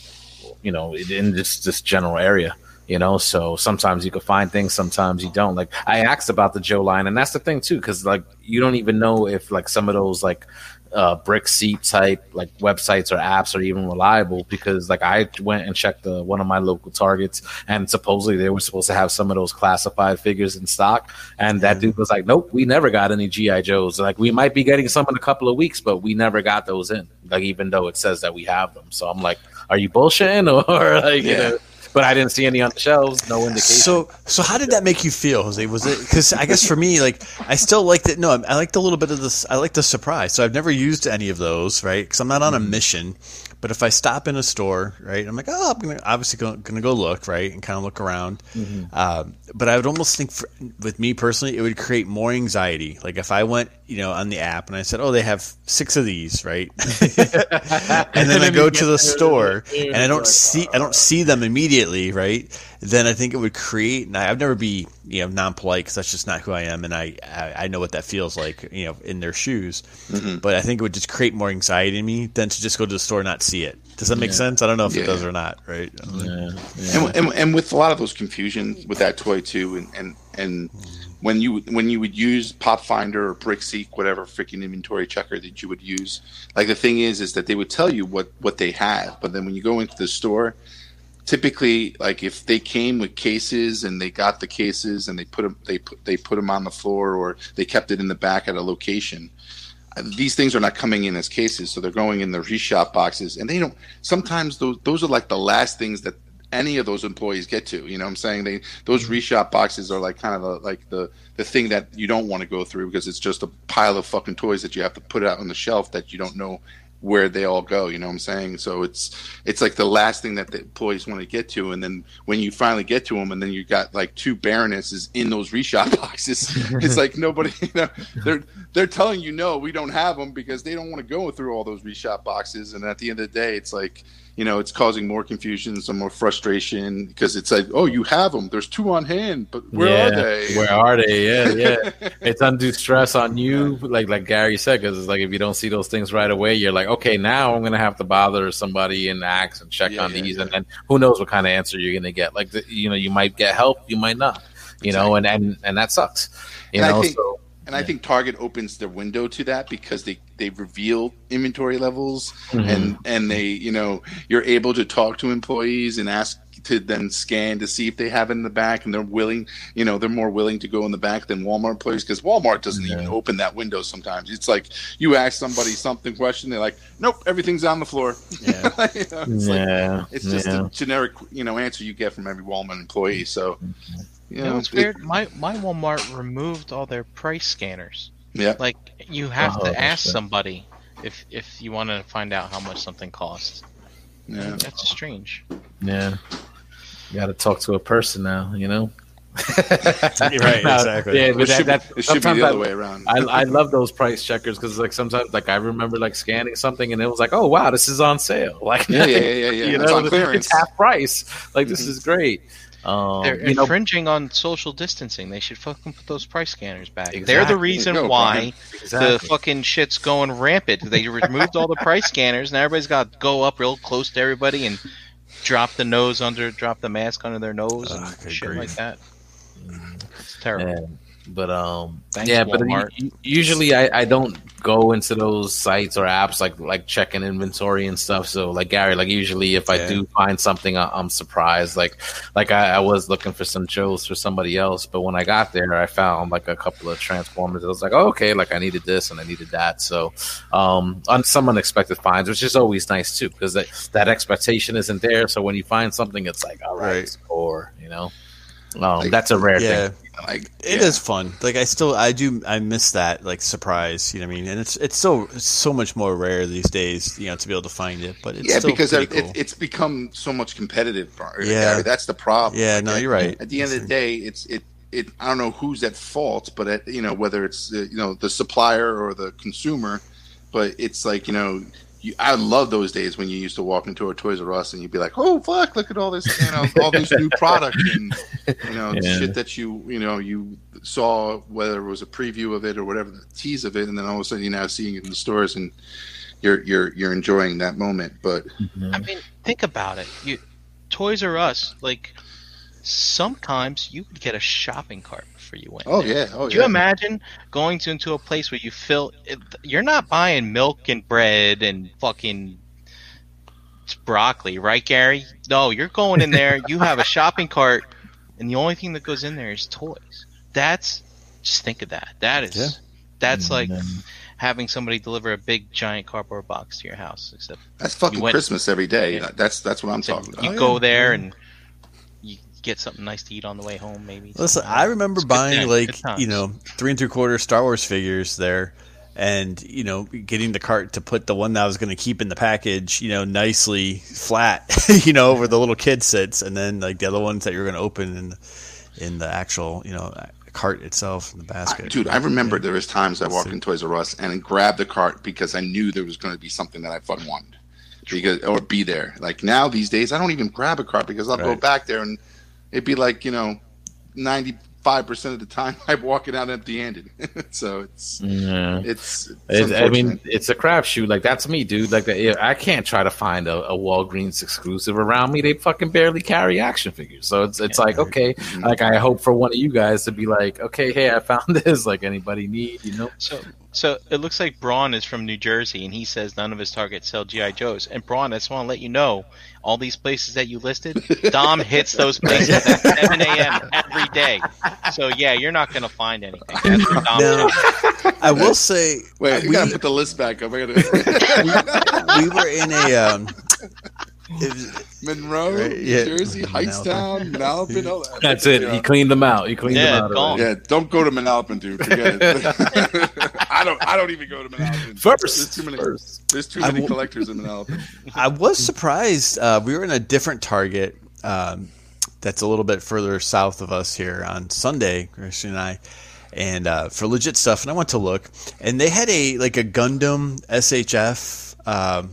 you know, in- in this this general area. You know, so sometimes you can find things, sometimes you don't. Like I asked about the Joe line, and that's the thing too, because like you don't even know if like some of those like uh, BrickSeek type like websites or apps are even reliable because like I went and checked the one of my local targets and supposedly they were supposed to have some of those classified figures in stock and that dude was like nope we never got any GI Joes. Like we might be getting some in a couple of weeks but we never got those in like even though it says that we have them. So I'm like are you bullshitting? *laughs* Or like you know but I didn't see any on the shelves no indication So, so how did that make you feel, Jose? Was it because I guess for me, like I still liked it. No, I liked a little bit of this. I like the surprise. So I've never used any of those, right? Because I'm not on a mm-hmm. mission. But if I stop in a store, right, I'm like, oh, I'm gonna, obviously gonna, gonna go look, right, and kind of look around. Um, but I would almost think, for, with me personally, it would create more anxiety. Like if I went, you know, on the app and I said, oh, they have six of these, right, *laughs* *laughs* and then I go to the store and I don't see, I don't see them immediately, right? Then I think it would create. And I, I'd never be, you know, non-polite because that's just not who I am, and I, I, I know what that feels like, you know, in their shoes. Mm-hmm. But I think it would just create more anxiety in me than to just go to the store and not see it. Does that make sense? I don't know if Yeah. it does or not, right? yeah, yeah. and, and, and with a lot of those confusions with that toy too, and and, and when you when you would use Pop Finder or BrickSeek, whatever freaking inventory checker that you would use, like the thing is, is that they would tell you what what they have, but then when you go into the store, typically, like if they came with cases and they got the cases and they put them they put they put them on the floor or they kept it in the back at a location. uh, These things are not coming in as cases, so they're going in the reshop boxes, and they don't. Sometimes those those are like the last things that any of those employees get to. You know what I'm saying? They those reshop boxes are like kind of a, like the the thing that you don't want to go through because it's just a pile of fucking toys that you have to put out on the shelf that you don't know where they all go. You know what I'm saying? So it's it's like the last thing that the employees want to get to, and then when you finally get to them, and then you got like two baronesses in those reshop *laughs* boxes. it's like nobody, you know, they're they're telling you no, we don't have them because they don't want to go through all those reshop boxes, and at the end of the day, it's like you know, it's causing more confusion, some more frustration because it's like, oh, you have them. There's two on hand, but where yeah. are they? Where are they? Yeah, yeah. *laughs* it's undue stress on you, like like Gary said, because it's like if you don't see those things right away, you're like, okay, now I'm gonna have to bother somebody and ask and check Yeah, on yeah, these, and then who knows what kind of answer you're gonna get. Like the, you know, you might get help, you might not. You know, and and and that sucks. You And know, think- so And I think Target opens their window to that because they they reveal inventory levels Mm-hmm. and and they you know you're able to talk to employees and ask to then scan to see if they have it in the back and they're willing you know they're more willing to go in the back than Walmart employees because Walmart doesn't even open that window sometimes. It's like you ask somebody something question they're like nope everything's on the floor. Yeah. *laughs* You know, it's like yeah, it's just yeah. a generic you know answer you get from every Walmart employee. So you You know know, it's weird. My my Walmart removed all their price scanners. Yeah. Like you have Oh, to ask shit. somebody if if you want to find out how much something costs. Yeah. That's strange. yeah. You got to talk to a person now. You know. *laughs* right, exactly. Yeah, but should, that, be, that, it should be sometimes the other I, way around. I, I love those price checkers because like sometimes like I remember like scanning something and it was like oh wow this is on sale *laughs* like yeah, yeah, yeah, yeah. yeah. you it's know on clearance. it's half price like this Mhm. is great um, They're you know infringing on social distancing. They should fucking put those price scanners back. They're the reason No, why the fucking shit's going rampant. They removed all the price scanners, and everybody's got to go up real close to everybody and drop the nose under, drop the mask under their nose Ugh, and shit like that. It's terrible. But um, Thanks, yeah, but Walmart. u- usually I, I don't go into those sites or apps like like checking inventory and stuff. So like Gary, like usually if I do find something, I, I'm surprised. Like like I, I was looking for some Joes for somebody else, but when I got there, I found like a couple of Transformers. I was like, oh, okay, like I needed this and I needed that. So um, on some unexpected finds, which is always nice too, because that that expectation isn't there. So when you find something, it's like all right, Right. score, you know. Um, Like, that's a rare Yeah, thing. Like it is fun. Like I still, I do, I miss that like surprise. You know what I mean? And it's it's so it's so much more rare these days. You know, to be able to find it. But it's yeah, still because pretty it, cool. it's become so much competitive. Bar- Yeah. Gary, that's the problem. Yeah, no, you're right. At the end of the day, it's it. It, I don't know who's at fault, but at, you know whether it's uh, you know the supplier or the consumer, but it's like you know you, I love those days when you used to walk into a Toys R Us and you'd be like, oh fuck, look at all this, you know, all this new product and you know Yeah. shit that you you know you saw whether it was a preview of it or whatever the tease of it, and then all of a sudden you're now seeing it in the stores and you're you're you're enjoying that moment. But mm-hmm. I mean, think about it. You, Toys R Us, like sometimes you could get a shopping cart before you went. oh there. yeah, oh yeah. Do you yeah. imagine going to, into a place where you fill? You're not buying milk and bread and fucking broccoli, right, Gary? No, you're going in there. You have a *laughs* shopping cart, and the only thing that goes in there is toys. That's just think of that. That is Yeah. that's like Mhm. having somebody deliver a big giant cardboard box to your house. Except That's fucking went- Christmas every day. Yeah. That's that's what I'm talking about. you Oh, go yeah. there and you get something nice to eat on the way home. Maybe. Listen, something I remember It's buying like you know three and three quarter Star Wars figures there, and you know getting the cart to put the one that I was going to keep in the package, you know, nicely flat, *laughs* you know, where the little kid sits, and then like the other ones that you're going to open in in the actual you know cart itself in the I- basket. dude, I remember there was times I walked See. in Toys R Us and grabbed the cart because I knew there was going to be something that I fucking wanted, because or be there. Like now these days, I don't even grab a cart because I'll go back there and it'd be like you know, ninety five percent of the time *laughs* I'm walking out empty handed. *laughs* so it's Yeah. it's. it's It, I mean, it's a crapshoot. Like that's me, dude. Like I can't try to find a, a Walgreens exclusive around me. They fucking barely carry action figures. So it's it's like okay, Mhm. like I hope for one of you guys to be like, okay, hey, I found *laughs* this. Like anybody need, you know? So, so it looks like Braun is from New Jersey, and he says none of his targets sell GI Joes. And Braun, I just want to let you know, all these places that you listed, *laughs* Dom hits those places at *laughs* 7 a.m. every day. So yeah, you're not going to find anything. That's Dom Now. I will say, Wait, you we, gotta put the list back up. I gotta *laughs* we were in a. Um, it was- Monroe, Right, yeah. Jersey, Hightstown, Manalapan. all that. That's it. Yeah. He cleaned them out. He cleaned Yeah, them out. gone. Yeah, don't go to Manalapan, dude. Forget it. *laughs* *laughs* I don't. I don't even go to Manalapan. First, there's too many. first. There's too I many will- collectors in Manalapan. I was surprised. Uh, we were in a different Target um, that's a little bit further south of us here on Sunday, Christian and I, and uh, for legit stuff. And I went to look, and they had a like a Gundam SHF um,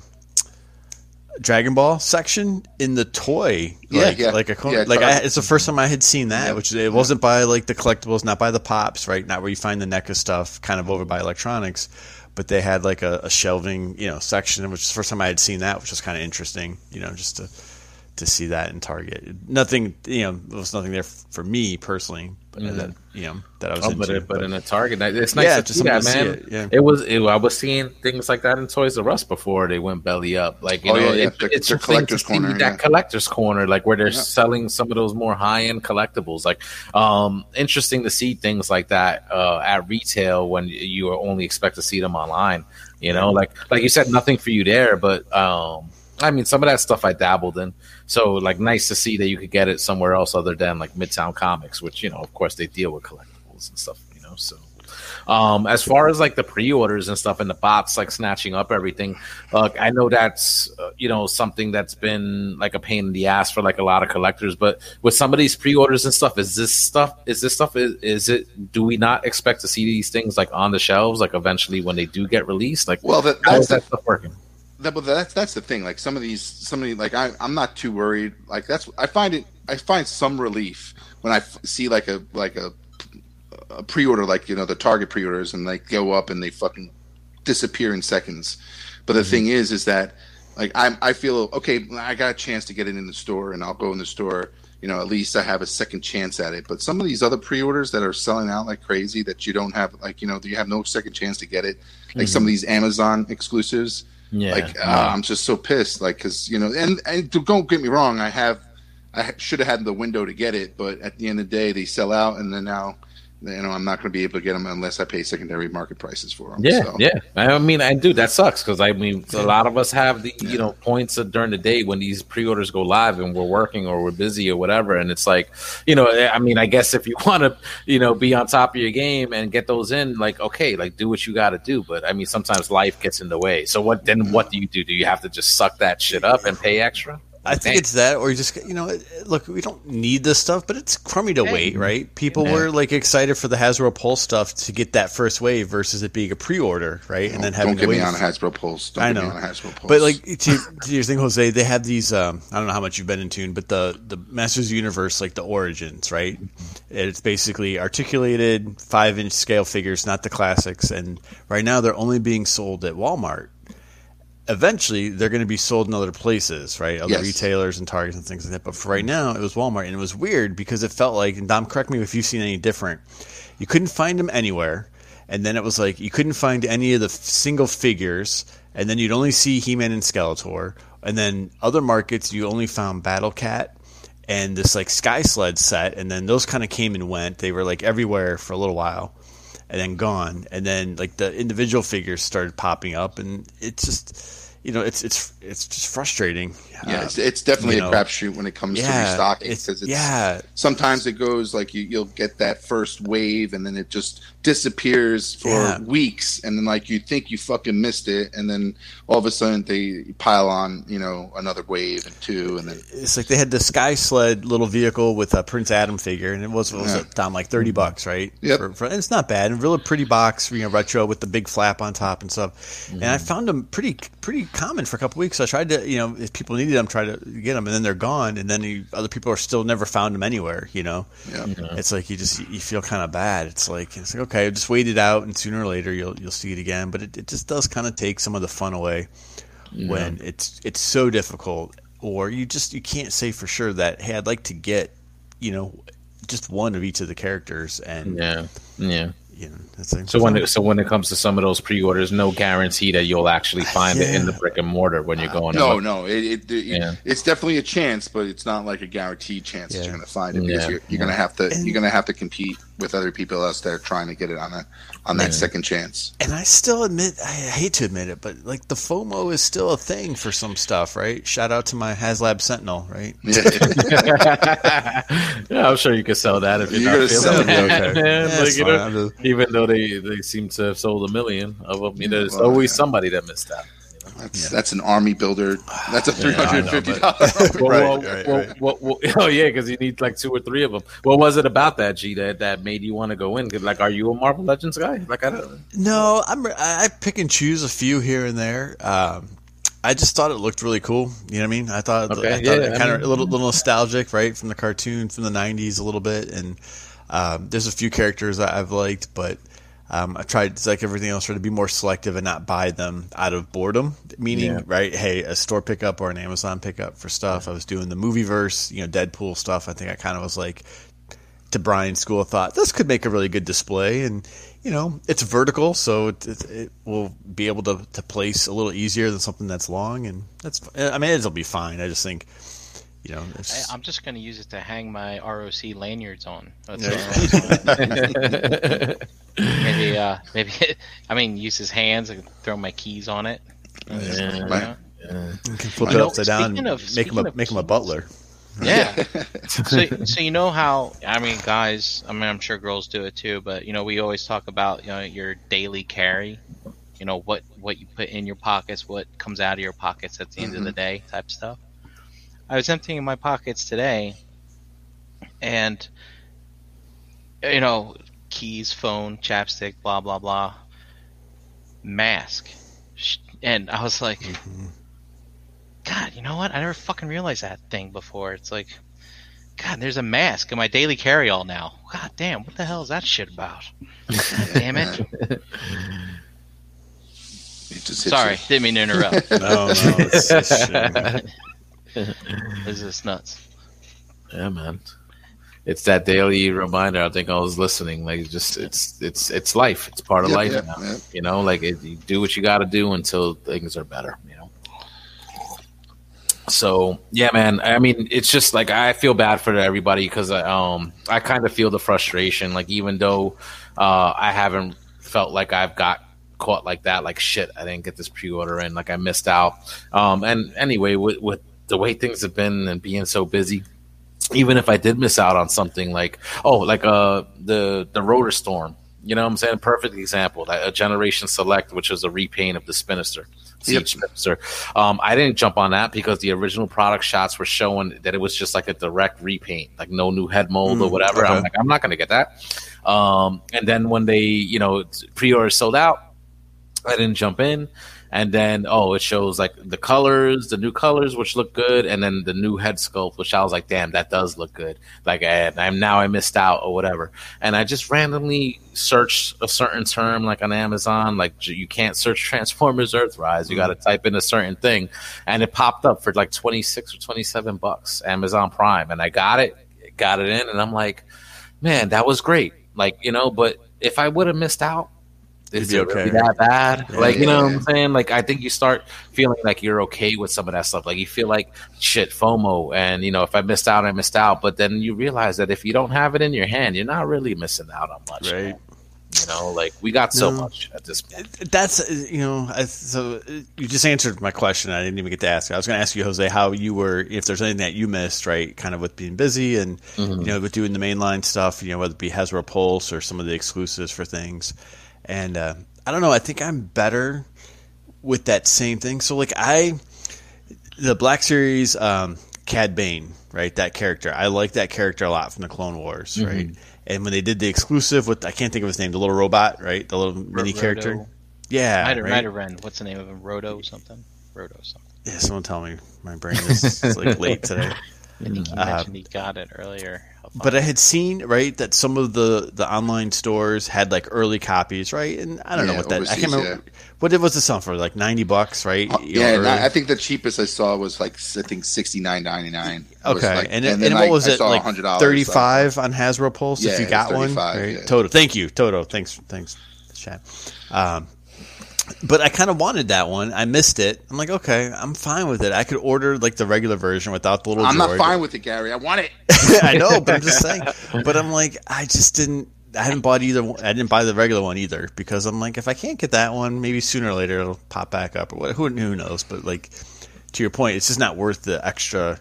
Dragon Ball section in the toy. Yeah, like, yeah. like a Yeah, like I, it's the first time I had seen that, Yeah. which it wasn't by like the collectibles, not by the pops, right? Not where you find the NECA stuff, kind of over by electronics. But they had like a, a shelving, you know, section, which is the first time I had seen that, which was kind of interesting, you know, just to to see that in Target. Nothing, you know, there was nothing there for me personally, but Mhm. that you know that I was Oh, into. but, it, but but- in a Target, it's nice Yeah, to see that, man. it, yeah. It was. It, I was seeing things like that in Toys R Us before they went belly up. Like you Oh, know, yeah, it- The- it's the a thing to collector's corner, That yeah. collector's corner, like where they're selling some of those more high end collectibles. Like, um, interesting to see things like that uh, at retail when you only expect to see them online. You know, like like you said, nothing for you there, but um, I mean, some of that stuff I dabbled in. So, like, nice to see that you could get it somewhere else other than like Midtown Comics, which you know, of course, they deal with collectibles and stuff. You know, so. Um, as far as like the pre-orders and stuff and the bots like snatching up everything, uh, I know that's uh, you know something that's been like a pain in the ass for like a lot of collectors. But with some of these pre-orders and stuff, is this stuff is this stuff is, is it? Do we not expect to see these things like on the shelves like eventually when they do get released? Like, Well, that, that's that stuff working? That, but that's that's the thing. Like some of these, some of the, like I, I'm not too worried. Like that's I find it. I find some relief when I f- see like a like a a pre-order, like you know the Target pre-orders, and like go up and they fucking disappear in seconds. But the Mm-hmm. thing is, is that like I I feel okay. I got a chance to get it in the store, and I'll go in the store. You know, at least I have a second chance at it. But some of these other pre-orders that are selling out like crazy, that you don't have, like you know, you have no second chance to get it. Like some of these Amazon exclusives, Mm-hmm. Yeah, like uh, I'm just so pissed, like because you know, and and don't get me wrong, I have, I should have had the window to get it, but at the end of the day, they sell out, and then now, you know, I'm not going to be able to get them unless I pay secondary market prices for them. Yeah, so. yeah. I mean, I do. That sucks because I mean, a lot of us have the you know points of during the day when these pre-orders go live and we're working or we're busy or whatever, and it's like, you know, I mean, I guess if you *laughs* want to, you know, be on top of your game and get those in, like, okay, like do what you got to do. But I mean, sometimes life gets in the way. So what then? Mm-hmm. What do you do? Do you have to just suck that shit up and pay extra? I think it's that, or you just you know, look, we don't need this stuff, but it's crummy to wait, right? People were like excited for the Hasbro Pulse stuff to get that first wave versus it being a pre-order, right? And then having don't to get wait. me on a Hasbro Pulse. Don't I get know, me on a Hasbro Pulse. but like to, to your thing, Jose, they have these. Um, I don't know how much you've been in tune, but the the Masters of Universe, like the origins, right? It's basically articulated five inch scale figures, not the classics, and right now they're only being sold at Walmart. Eventually, they're going to be sold in other places, right? Other Yes. retailers and Targets and things like that. But for right now, it was Walmart, and it was weird because it felt like, and Dom, correct me if you've seen any different. You couldn't find them anywhere, and then it was like you couldn't find any of the f- single figures, and then you'd only see He-Man and Skeletor, and then other markets you only found Battle Cat and this like Sky Sled set, and then those kind of came and went. They were like everywhere for a little while, and then gone, and then like the individual figures started popping up, and it just. You know, it's it's it's just frustrating. yeah, Uh, it's, it's definitely you a know, crapshoot when it comes to yeah, restocking because it's, yeah, sometimes it goes like you, you'll get that first wave and then it just disappears for Yeah. weeks and then like you think you fucking missed it and then all of a sudden they pile on you know another wave and two and then it's like they had the Sky Sled little vehicle with a Prince Adam figure, and it was, what was Yeah. it, down like thirty bucks, right? Yep. For, for, and it's not bad, and really pretty box, you know, retro with the big flap on top and stuff. And I found them pretty pretty common for a couple weeks. So I tried to, you know, if people needed them, try to get them, and then they're gone, and then you, other people are still never found them anywhere. You know, yeah it's like you just you feel kind of bad. It's like it's like okay, just wait it out, and sooner or later you'll you'll see it again. But it, it just does kind of take some of the fun away when it's it's so difficult, or you just you can't say for sure that hey, I'd like to get you know just one of each of the characters, and Yeah, yeah. You know that's So when it, so when it comes to some of those pre-orders, no guarantee that you'll actually uh, find it in the brick and mortar when you're uh, going. no to no it, it, it- Yeah. it's definitely a chance but it's not like a guaranteed chance that you're going to find it because you're, you're going to have to And- you're going to have to compete with other people else that are trying to get it on a on that Yeah. second chance And I still admit, I hate to admit it, but like the FOMO is still a thing for some stuff, right? Shout out to my HasLab Sentinel, right? yeah *laughs* yeah, I'm sure you could sell that if you're, You're not gonna feeling sell it. it, okay. *laughs* Man, Yeah, like, you know, just- even though they, they seem to have sold a million of them, you know, there's Well, always yeah. somebody that missed out. That's that's an army builder that's a Yeah, I know, $350 *laughs* dollar Right, well, right, well, right. well, well, *laughs* oh yeah, because you need like two or three of them. What was it about that G that, that made you want to go in? 'Cause, like, are you a Marvel Legends guy? Like, I don't. No, I'm I I pick and choose a few here and there. Um, I just thought it looked really cool. You know what I mean? I thought, Okay, I thought yeah, it kind of mean- a little, little nostalgic, right, from the cartoon from the '90s a little bit. And um, there's a few characters that I've liked, but um, I tried, like everything else, try to be more selective and not buy them out of boredom. Meaning, Yeah. right? Hey, a store pickup or an Amazon pickup for stuff. I was doing the movie verse, you know, Deadpool stuff. I think I kind of was like, to Brian's school of thought, this could make a really good display. And, you know, it's vertical, so it, it, it will be able to, to place a little easier than something that's long. And that's, I mean, it'll be fine. I just think, you know, it's, I, I'm just going to use it to hang my ROC lanyards on. That's Yeah. *laughs* maybe, uh, maybe. *laughs* I mean, use his hands and throw my keys on it. Yeah. You Right. know? can flip You it know, upside down and of- make him a, speaking of make him a keys- butler. Yeah. *laughs* so, so you know how I mean, guys. I mean, I'm sure girls do it too. But you know, we always talk about you know your daily carry. You know what what you put in your pockets, what comes out of your pockets at the end of the day, type stuff. I was emptying my pockets today, and you know, keys, phone, chapstick, blah blah blah, mask, and I was like, mm-hmm. God, you know what? I never fucking realized that thing before. It's like, God, there's a mask in my daily carry all now. God damn, what the hell is that shit about? God damn it. *laughs* It just Sorry, you. didn't mean to interrupt. *laughs* No, no, it's, it's *laughs* shit. *laughs* this is nuts. Yeah, man. It's that daily reminder. I think I was listening. Like, just it's it's it's life. It's part of Yep, life yep, now. yep. You know, like it, you do what you got to do until things are better. You know. So yeah, man. I mean, it's just like I feel bad for everybody because um I kind of feel the frustration. Like even though uh I haven't felt like I've got caught like that, like shit, I didn't get this pre-order in, like I missed out. Um and anyway, with with the way things have been and being so busy, even if I did miss out on something like oh like uh the the Rotorstorm you know what I'm saying perfect example that a generation select which was a repaint of the Spinister Yep. Spinister um I didn't jump on that because the original product shots were showing that it was just like a direct repaint like no new head mold or Mm, whatever okay. I'm like I'm not gonna get that um and then when they you know pre-order sold out I didn't jump in. And then, oh, it shows like the colors, the new colors, which look good, and then the new head sculpt, which I was like, damn, that does look good. Like, and I'm now I missed out or whatever. And I just randomly searched a certain term, like on Amazon, like you can't search *laughs* Transformers Earthrise. You mm-hmm. got to type in a certain thing, and it popped up for like 26 or 27 bucks, Amazon Prime, and I got it, got it in, and I'm like, man, that was great. Like, you know, but if I would have missed out, is You'd it be really that bad? Yeah, like, you know yeah, what I'm saying? Like, I think you start feeling like you're okay with some of that stuff. Like, you feel like shit, FOMO, and you know, if I missed out, I missed out. But then you realize that if you don't have it in your hand, you're not really missing out on much. Right. man. You know, like we got so No. much at this point. That's uh, you know, I, so uh, you just answered my question. I didn't even get to ask. I was going to ask you, Jose, how you were, if there's anything that you missed, right? Kind of with being busy and Mm-hmm. you know, with doing the mainline stuff. You know, whether it be Hasbro Pulse or some of the exclusives for things. And uh, I don't know. I think I'm better with that same thing. So like I, the Black Series, um, Cad Bane, right? That character, I like that character a lot from the Clone Wars, Mm-hmm. right? And when they did the exclusive with, I can't think of his name, the little robot, right? The little mini Roto. character. Yeah, have, right? have Ren. What's the name of him? Roto something? Roto something. Yeah, someone tell me. My brain is like late *laughs* today. I think he Uh, he got it earlier. But I had seen right that some of the the online stores had like early copies, right? And I don't know what that. I can't remember what it was. The song for like ninety bucks, right? Uh, know, yeah, and. I I think the cheapest I saw was like I think sixty nine ninety nine. Okay, and, and, then what I- was I it like? $100, Thirty five on Hasbro Pulse if you got one, 35, right? yeah. Todo, thank you, Todo. Thanks, thanks, chat. Um, but I kind of wanted that one. I missed it. I'm like, okay, I'm fine with it. I could order like the regular version without the little. I'm not fine with it, Gary. I want it. *laughs* I know, but I'm just saying. But I'm like, I just didn't. I haven't bought either. one- I didn't buy the regular one either because I'm like, if I can't get that one, maybe sooner or later it'll pop back up or what. Who, who knows? But like, to your point, it's just not worth the extra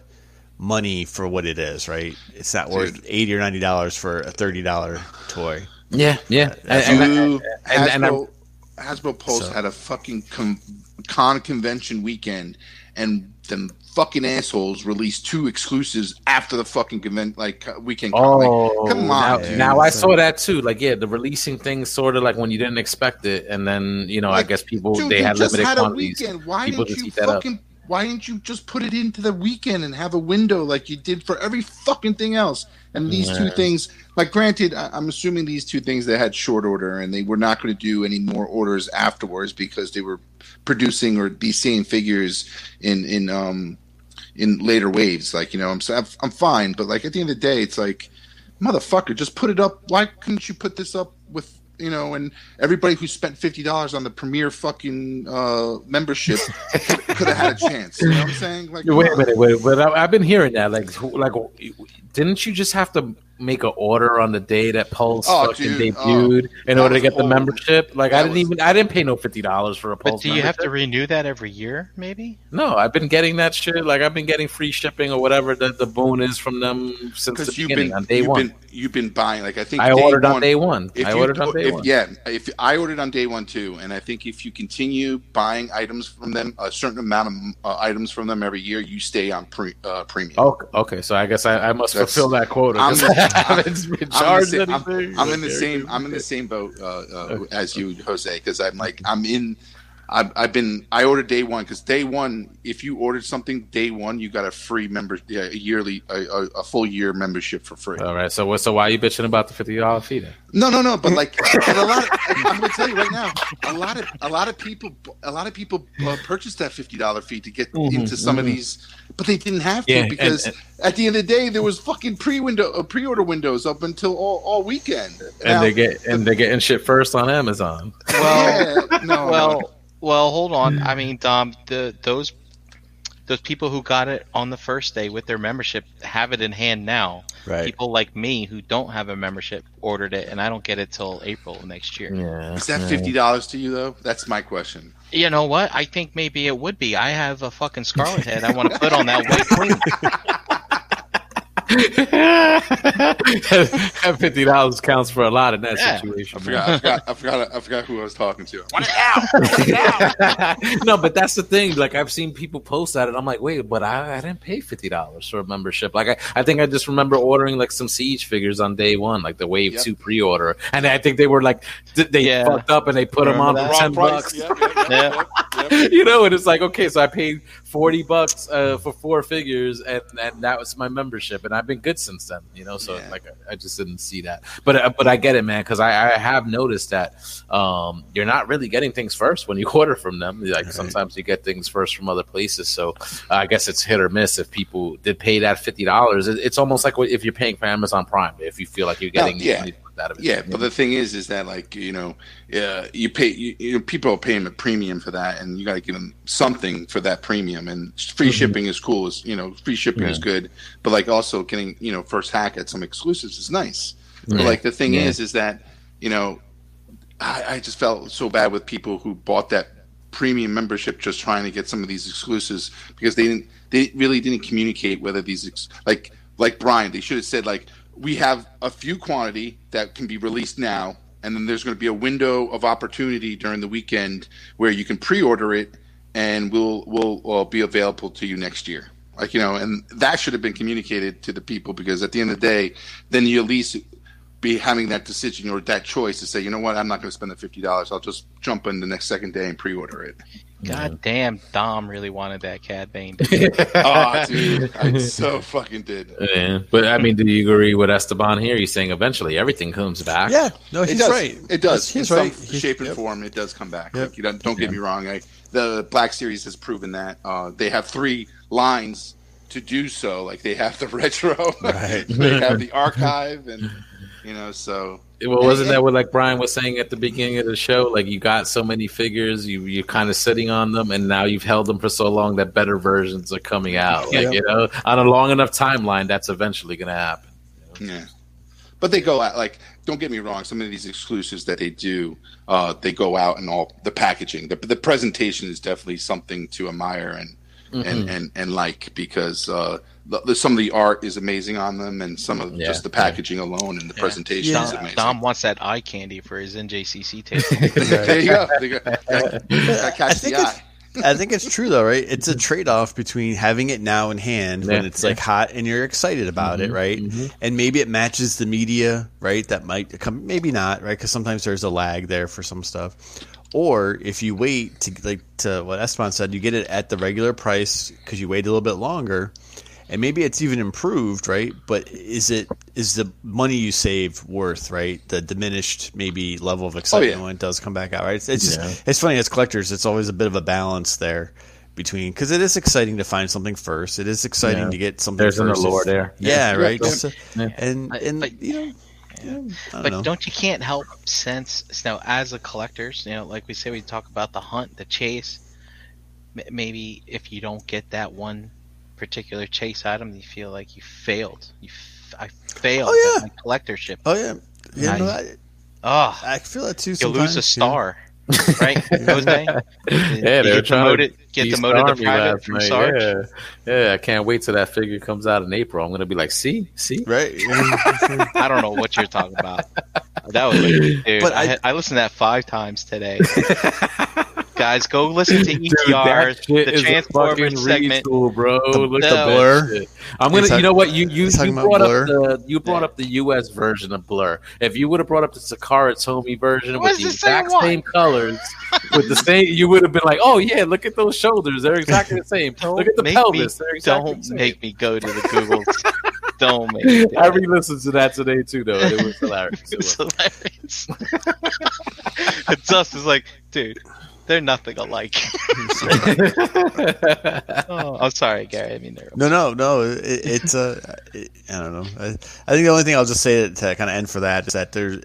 money for what it is, right? It's not worth Dude. eighty or ninety dollars for a thirty dollar toy. Yeah, yeah. And, and, Dude, and- and Hasbro, Pulse So- had a fucking com- con convention weekend, and them fucking assholes released two exclusives after the fucking convention, like uh, weekend. con. Oh, like, come on, dude. now I saw that too. Like, yeah, the releasing things sort of like when you didn't expect it, and then you know, Like, I guess people Dude, they had limited had quantities. weekend. Why People didn't you fucking? Why didn't you just put it into the weekend and have a window like you did for every fucking thing else? And these two things, like, granted, I'm assuming these two things they had short order and they were not going to do any more orders afterwards because they were producing or these same figures in in um in later waves. Like, you know, I'm, I'm fine, but like at the end of the day, it's like, motherfucker, just put it up. Why couldn't you put this up with you know, and everybody who spent fifty dollars on the premier fucking uh, membership *laughs* could have had a chance. You know what I'm saying? Like, Wait a minute, wait, but I, I've been hearing that. Like, like, didn't you just have to make an order on the day that Pulse Oh, fucking dude, debuted in order to was get the membership? Like I didn't was- even I didn't pay no fifty dollars for a But Pulse. do you have to renew that every year? Maybe. No, I've been getting that shit. Like I've been getting free shipping or whatever the, the boon is from them since the you've beginning been on day you've one. been you've been buying like I think I day ordered on day one. If I you, ordered on day if, one. Yeah, if I ordered on day one too, and I think if you continue buying items from them, a certain amount of uh, items from them every year, you stay on pre, uh, premium. Oh, okay. So I guess I, I must That's- fulfill that quota. *laughs* *laughs* I'm- haven't been I'm, in the same, I'm. I'm in the same I'm in the same boat uh, uh, as you, Jose, because I'm like I'm in. I've, I've been I ordered day one because day one, if you ordered something day one, you got a free member, yeah, a yearly, a, a, a full year membership for free. All right. So what? So why are you bitching about the fifty dollar fee then? No, no, no. But like, but a lot. Of, I'm going to tell you right now. A lot of a lot of people, a lot of people uh, purchased that fifty dollar fee to get Mhm, into some of mhm. these, but they didn't have to Yeah, and- because and- at the end of the day, there was fucking pre window, uh, pre order windows up until all, all weekend. And Now- they get and they're getting shit first on Amazon. Well, *laughs* yeah, no, well, well. Hold on. I hmm. mean, Dom, the those those people who got it on the first day with their membership have it in hand now. Right. People like me who don't have a membership ordered it, and I don't get it till April of next year. Yeah. is that fifty dollars to you though? That's my question. You know what? I think maybe it would be. I have a fucking scarlet head. I want to put on that white *laughs* queen. That fifty dollars counts for a lot in that Yeah. situation. I forgot, I forgot, I forgot, I forgot who I was talking to. I want it now. *laughs* no, but that's the thing. Like I've seen people post that, and I'm like, wait, but I, I didn't pay fifty dollars for a membership. Like I, I think I just remember ordering like some Siege figures on day one, like the Wave Yep. Two pre-order, and I think they were like they Yeah. fucked up and they put them on for that? ten bucks. Yep, yep, yep, yep, yep. you know, and it's like okay, so I paid forty bucks uh, for four figures, and, and that was my membership, and I've been good since then. You know, so Yeah. like I, just didn't see that, but uh, but I get it, man, because I, I have noticed that um, you're not really getting things first when you *laughs* order from them. Like Right. sometimes you get things first from other places, so uh, I guess it's hit or miss. If people did pay that fifty dollars, it's almost like if you're paying for Amazon Prime. If you feel like you're getting yeah. Out of it, Yeah, but the thing is, is that like you know, uh, you pay you, you know, people are paying a premium for that, and you got to give them something for that premium. And free Mhm. shipping is cool. Is you know, free shipping is good, but like also getting you know first hack at some exclusives is nice. But like the thing Yeah. is, is that you know, I, I just felt so bad with people who bought that premium membership just trying to get some of these exclusives because they didn't they really didn't communicate whether these ex- like like Brian they should have said like we have a few quantity that can be released now and then there's going to be a window of opportunity during the weekend where you can pre-order it and we'll will will uh, be available to you next year. Like you know and that should have been communicated to the people because at the end of the day then you at least be having that decision or that choice to say, you know what, I'm not going to spend the fifty dollars. I'll just jump in the next second day and pre-order it. God damn, Dom really wanted that Cad Bane. oh, dude, I so fucking did. Yeah, but I mean, do you agree with Esteban here? He's saying eventually everything comes back. Yeah, no, It he's does. right. It does. He's in right. some He's- shape and yep. form, it does come back. Yep. Like, you don't, don't get me wrong. I, the Black Series has proven that. Uh, they have three lines to do so. Like they have the *laughs* retro, Right. they have the archive, and you know, so Well, wasn't that what like Brian was saying at the beginning of the show? Like you got so many figures, you you're kind of sitting on them, and now you've held them for so long that better versions are coming out. Like Yeah. you know, on a long enough timeline, that's eventually going to happen. Yeah. But they go out like don't get me wrong, some of these exclusives that they do, uh, they go out and all the packaging. The the presentation is definitely something to admire and Mm-hmm. and, and, and like because uh the, the, some of the art is amazing on them and some of Yeah, just the packaging alone and the Yeah. presentation is amazing. Dom wants that eye candy for his NJCC taste. *laughs* there you go. There you go. *laughs* Gotta, gotta I catch think the it's- eye. I think it's *laughs* true though, right? It's a trade off between having it now in hand when it's yeah. like hot and you're excited about it, Mhm, right? mhm. And maybe it matches the media, right? That might come, maybe not, right? Because sometimes there's a lag there for some stuff. Or if you wait to like to what Esteban said, you get it at the regular price because you wait a little bit longer, and maybe it's even improved, right? But is it is the money you save worth, right? The diminished maybe level of oh, excitement Oh, yeah. when it does come back out, right? It's, it's just Yeah. it's funny as collectors, it's always a bit of a balance there between because it is exciting to find something first. It is exciting Yeah. to get something. There's an first. allure there. Yeah, Yeah. right. Yeah. Just, Yeah. And But- and but- you know, yeah, hmm. don't but know. don't you can't help sense now as a collectors, you know, like we say, we talk about the hunt, the chase. M- Maybe if you don't get that one particular chase item, you feel like you failed. You I failed Oh, yeah. at my collectorship. Oh yeah, yeah. Nice. No, I, Oh, I feel that too. you Sometimes, lose a star know. Star, right, *laughs* Jose? Yeah, they were trying demoted, to get Beast demoted to private from night. Sarge. Yeah. yeah, I can't wait till that figure comes out in April. I'm gonna be like, see, see. Right. *laughs* I don't know what you're talking about. That was, like, dude. But I, I- I listened to that five times today. *laughs* Guys, go listen to Dude, ETRs, that shit the is a Transformers fucking segment. retool, bro. Look the at that Blur. I'm gonna. talking- you know what? You you, you about brought Blur. up the you brought up the U.S. version of Blur. If you would have brought up the Takara Tomy version What with does the exact what? same colors, *laughs* with the same, you would have been like, oh yeah, look at those shoulders. They're exactly the same. look at the make pelvis. Me, They're exactly don't the same. make me go to the Google. *laughs* don't make me. I re-listened to that today too, though. It was *laughs* hilarious. It It's was. hilarious. and Dustin's like, dude, they're nothing alike. *laughs* oh, I'm sorry, Gary. I mean, they're No, no, no. It, it's uh, it, I don't know. I, I think the only thing I'll just say to, to kind of end for that is that there's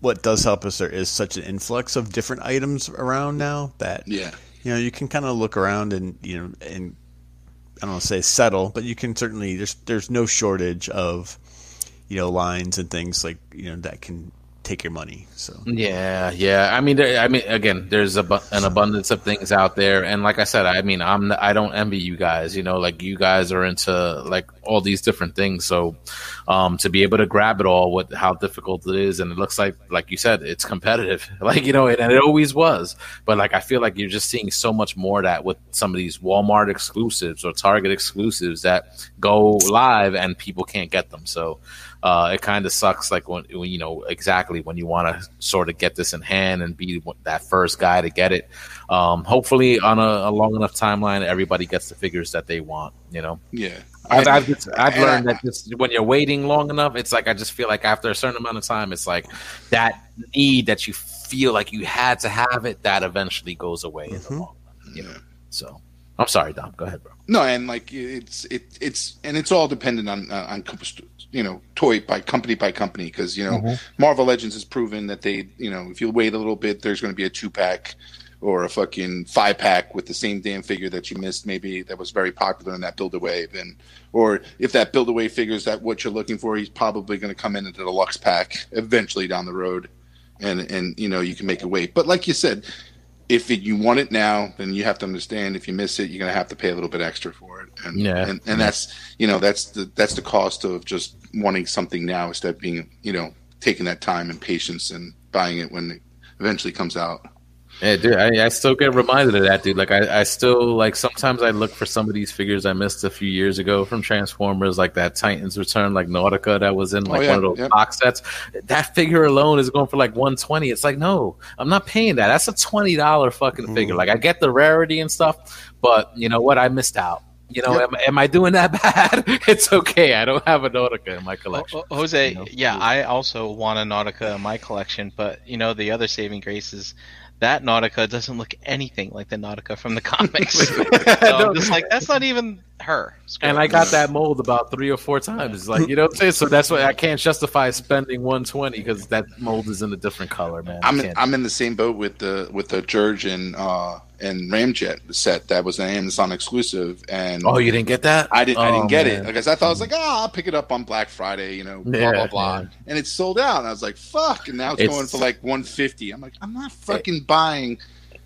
what does help us. There is such an influx of different items around now that Yeah. you know you can kind of look around and you know and I don't want to say settle, but you can certainly there's there's no shortage of you know lines and things like you know that can take your money. So Yeah, yeah. I mean, there, I mean, again, there's bu- an abundance of things out there, and like I said, I mean, I'm I don't envy you guys. You know, like you guys are into like all these different things. So, um, to be able to grab it all, what how difficult it is, and it looks like, like you said, it's competitive. *laughs* Like you know, and, and it always was. But like, I feel like you're just seeing so much more of that with some of these Walmart exclusives or Target exclusives that go live and people can't get them. So uh, it kind of sucks like when, when you know exactly when you want to sort of get this in hand and be that first guy to get it um, hopefully on a, a long enough timeline everybody gets the figures that they want you know Yeah. I've, I've, just- I've learned I- that just when you're waiting long enough it's like i just feel like after a certain amount of time it's like that need that you feel like you had to have it that eventually goes away in the Mhm. long run you know? So i'm sorry dom. Go ahead bro. No, and like it's it it's and it's all dependent on uh, on you know toy by company by company because you know Marvel Legends has proven that they you know if you wait a little bit there's going to be a two pack or a fucking five pack with the same damn figure that you missed maybe that was very popular in that build a wave and or if that build a wave figure is that what you're looking for he's probably going to come in at the deluxe pack eventually down the road and and you know you can make a wait but like you said if it, you want it now, then you have to understand if you miss it, you're going to have to pay a little bit extra for it. And, Yeah. and, and that's, you know, that's the, that's the cost of just wanting something now instead of being, you know, taking that time and patience and buying it when it eventually comes out. Yeah, dude, I, I still get reminded of that, dude. Like, I, I still like sometimes I look for some of these figures I missed a few years ago from Transformers, like that Titans Return, like Nautica that was in like Oh, yeah, one of those yeah. box sets. That figure alone is going for like one twenty. It's like, no, I'm not paying that. That's a twenty dollar fucking figure. Mm. Like, I get the rarity and stuff, but you know what? I missed out. You know, Yep. am, am I doing that *laughs* bad? it's okay. I don't have a Nautica in my collection. Ho- Jose, you know? yeah, I also want a Nautica in my collection, but you know the other saving grace is that Nautica doesn't look anything like the Nautica from the comics. *laughs* *laughs* so I'm just like that's not even her. Screw And it. I got that mold about three or four times. Like, you know what I'm saying? So that's why I can't justify spending 120 because that mold is in a different color, man. I I'm in, I'm in the same boat with the with the Dirge and uh and Ramjet set that was an Amazon exclusive and oh, you didn't get that? I didn't I Oh, didn't get man. it because I thought I was like oh I'll pick it up on Black Friday you know blah Yeah, blah blah yeah. and it's sold out and I was like fuck and now it's, It's- going for like 150 I'm like I'm not fucking buying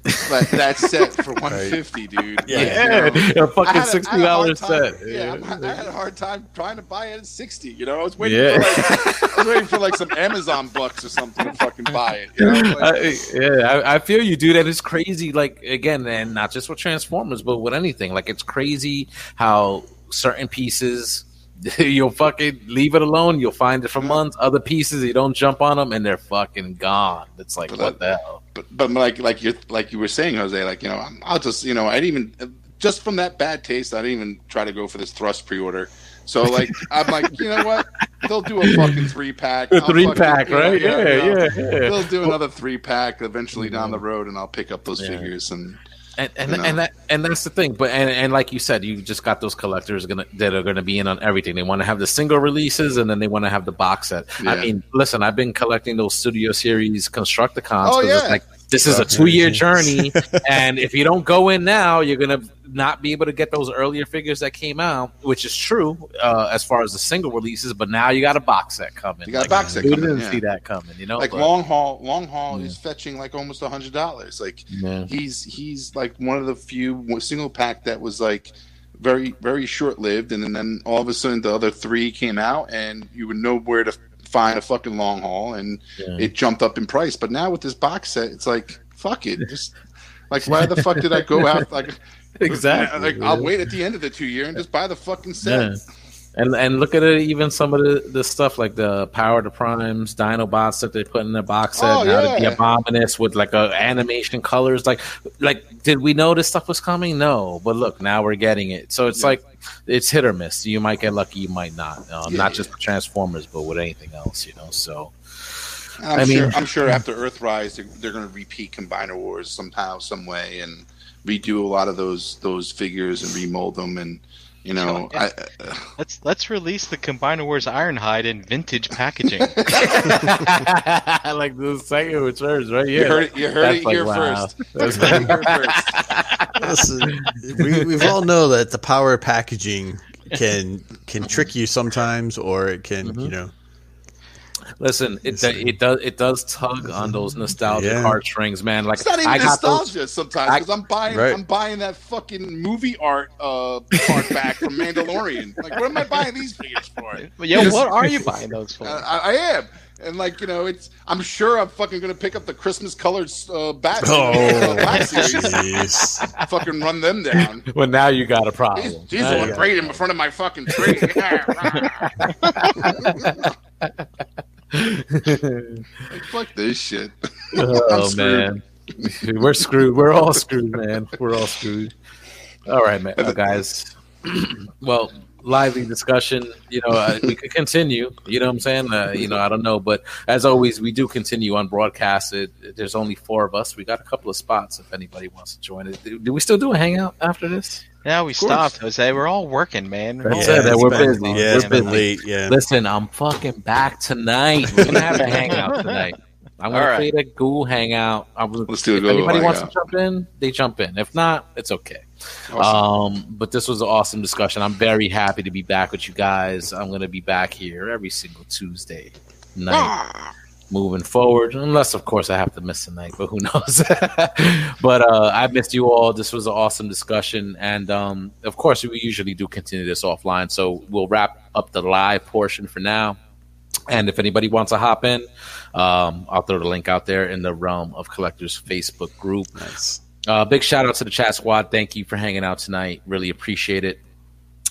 that, that set for 150 dude Yeah. Like, Yeah, you know, a I fucking had a- I sixty had a hard dollars time- set. Yeah, I'm- I had a hard time trying to buy it at sixty. You know, I was waiting Yeah. for like I was waiting for like some Amazon bucks or something to fucking buy it. You know? *laughs* Like, I, yeah, I, I feel you, dude. And it's crazy. Like again, and not just with Transformers, but with anything. Like it's crazy how certain pieces *laughs* you'll fucking leave it alone. You'll find it for months. Other pieces you don't jump on them, and they're fucking gone. It's like But what the hell? but but like like you like you were saying, Jose, like you know, I'm- I'll just you know, I didn't even just from that bad taste, I didn't even try to go for this thrust pre-order. So like *laughs* I'm like, you know what? They'll do a fucking three pack. A three pack, right? Yeah, yeah, yeah. They'll do another three pack eventually down mm-hmm. the road, and I'll pick up those Yeah. figures. And and and, You know? and that and that's the thing. But and, and like you said, you just got those collectors gonna that are gonna be in on everything. They want to have the single releases and then they want to have the box set. I mean, listen, I've been collecting those Studio Series Constructicons. Oh, 'cause it's yeah. like this is a two year journey, *laughs* and if you don't go in now, you're gonna not be able to get those earlier figures that came out, which is true uh, as far as the single releases. But now you got a box set coming. You got a box set We coming, didn't yeah. see that coming. You know, like but- long haul long haul Yeah. is fetching like almost a hundred dollars like Yeah. he's he's like one of the few single pack that was like very very short lived and then all of a sudden the other three came out and you would know where to find a fucking long haul and Yeah. it jumped up in price but now with this box set it's like fuck it just like why the fuck did i go *laughs* out like Exactly. like i'll wait at the end of the two year and just buy the fucking set Yeah. And and look at it, even some of the, the stuff like the Power to Primes, Dinobots that they put in their box set. Oh, now the yeah. Abominus with like a animation colors. Like like did we know this stuff was coming? No, but look, now we're getting it. So it's Yeah. like it's hit or miss. You might get lucky, you might not. Um, Yeah, not just with Transformers, but with anything else. You know. So I'm I sure. mean- I'm sure after Earthrise, they're, they're going to repeat Combiner Wars somehow, some way, and redo a lot of those those figures and remold them. And you know, Yeah. I, uh, Let's let's release the Combiner Wars Ironhide in vintage packaging. *laughs* I like the second returns right you heard it. You heard it like, here wow. first. You heard it first. Listen, we, we've all know that the power of packaging can can trick you sometimes, or it can, Mm-hmm. you know, Listen, it, Listen. it does it does tug on those nostalgic Yeah. heartstrings, man. Like It's not even I got those. nostalgia sometimes I- because I'm buying Right. I'm buying that fucking movie art uh back from Mandalorian. Like, what am I buying these figures for? But yo, what are you buying those for? Uh, *laughs* I, I am. And like you know, it's. I'm sure I'm fucking gonna pick up the Christmas colored uh, bat. oh, uh, Black Series. jeez. fucking run them down. *laughs* Well, now you got a problem. These, these Now you look got- in front of my fucking tree. *laughs* like, fuck this shit. *laughs* oh man, we're screwed. We're all screwed, man. We're all screwed. All right, man, uh, guys. *clears throat* well, lively discussion. You know, uh, we could continue. You know what I'm saying? Uh, you know, I don't know, but as always, we do continue on broadcast. It, there's only four of us. We got a couple of spots if anybody wants to join it. Do, do we still do a hangout after this? Now we stopped, Jose. We're all working, man. We're That's all it, that it's we're been- busy. Yeah, it's We're been busy. late. Yeah. Listen, I'm fucking back tonight. *laughs* We're gonna have a hangout tonight. I'm gonna All right. create a Google hangout. I'm Let's do a if Google anybody wants to jump in, they jump in. If not, it's okay. Awesome. Um, but this was an awesome discussion. I'm very happy to be back with you guys. I'm gonna be back here every single Tuesday night moving forward, unless of course I have to miss a night, but who knows? *laughs* but uh, I missed you all. This was an awesome discussion, and um, of course we usually do continue this offline. So we'll wrap up the live portion for now. And if anybody wants to hop in, um, I'll throw the link out there in the Realm of Collectors Facebook group. Nice. Uh, big shout out to the chat squad. Thank you for hanging out tonight. Really appreciate it.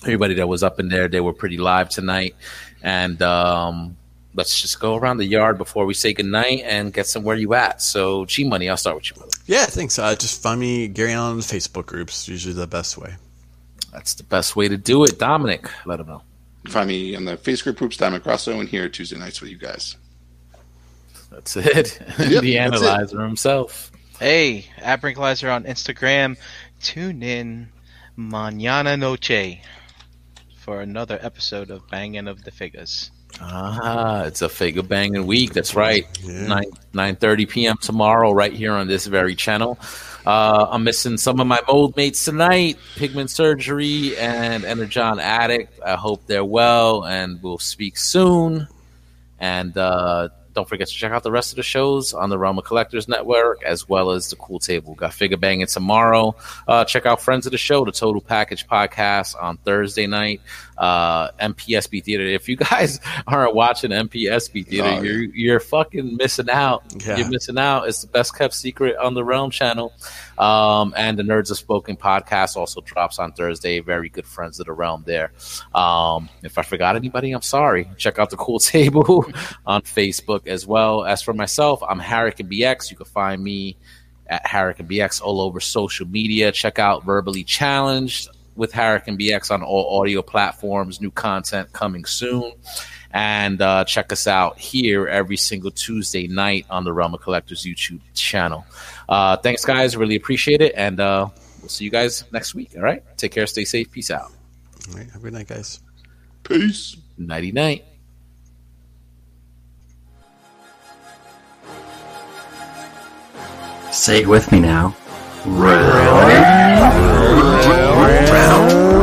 Everybody that was up in there, they were pretty live tonight. And um, let's just go around the yard before we say goodnight and get some where you at. So, G Money, I'll start with you, brother. Yeah, thanks. Uh, just find me Gary Allen on the Facebook groups. Usually the best way. That's the best way to do it. Dominic, let him know. Find me on the Facebook groups, Diamond Grosso, and here Tuesday nights with you guys. That's it. *laughs* Yep, the that's it. analyzer himself. Hey, at Brinklizer on Instagram. Tune in mañana noche for another episode of Banging of the Figures. Ah, it's a figure banging week. That's right. Yeah. Nine nine thirty p.m. tomorrow, right here on this very channel. Uh, I'm missing some of my mold mates tonight. Pigment surgery and Energon Addict. I hope they're well, and we'll speak soon. And uh, don't forget to check out the rest of the shows on the Realm of Collectors Network, as well as the Cool Table. Got figure banging tomorrow. Uh, check out Friends of the Show, the Total Package podcast on Thursday night. Uh, MPSB Theater. If you guys *laughs* aren't watching MPSB Theater, Oh, you're you're fucking missing out. Yeah. You're missing out. It's the best kept secret on the Realm channel. Um, and the Nerds of Spoken podcast also drops on Thursday. Very good friends of the Realm there. Um, if I forgot anybody, I'm sorry. Check out the Cool *laughs* Table *laughs* on Facebook as well. As for myself, I'm Harrick and BX. You can find me at Harrick and BX all over social media. Check out Verbally Challenged with Harrick and BX on all audio platforms. New content coming soon. And uh, check us out here every single Tuesday night on the Realm of Collectors YouTube channel. Uh, thanks, guys. Really appreciate it. And uh, we'll see you guys next week. All right. Take care. Stay safe. Peace out. All right, have a good night, guys. Peace. Nighty night. Say it with me now. Round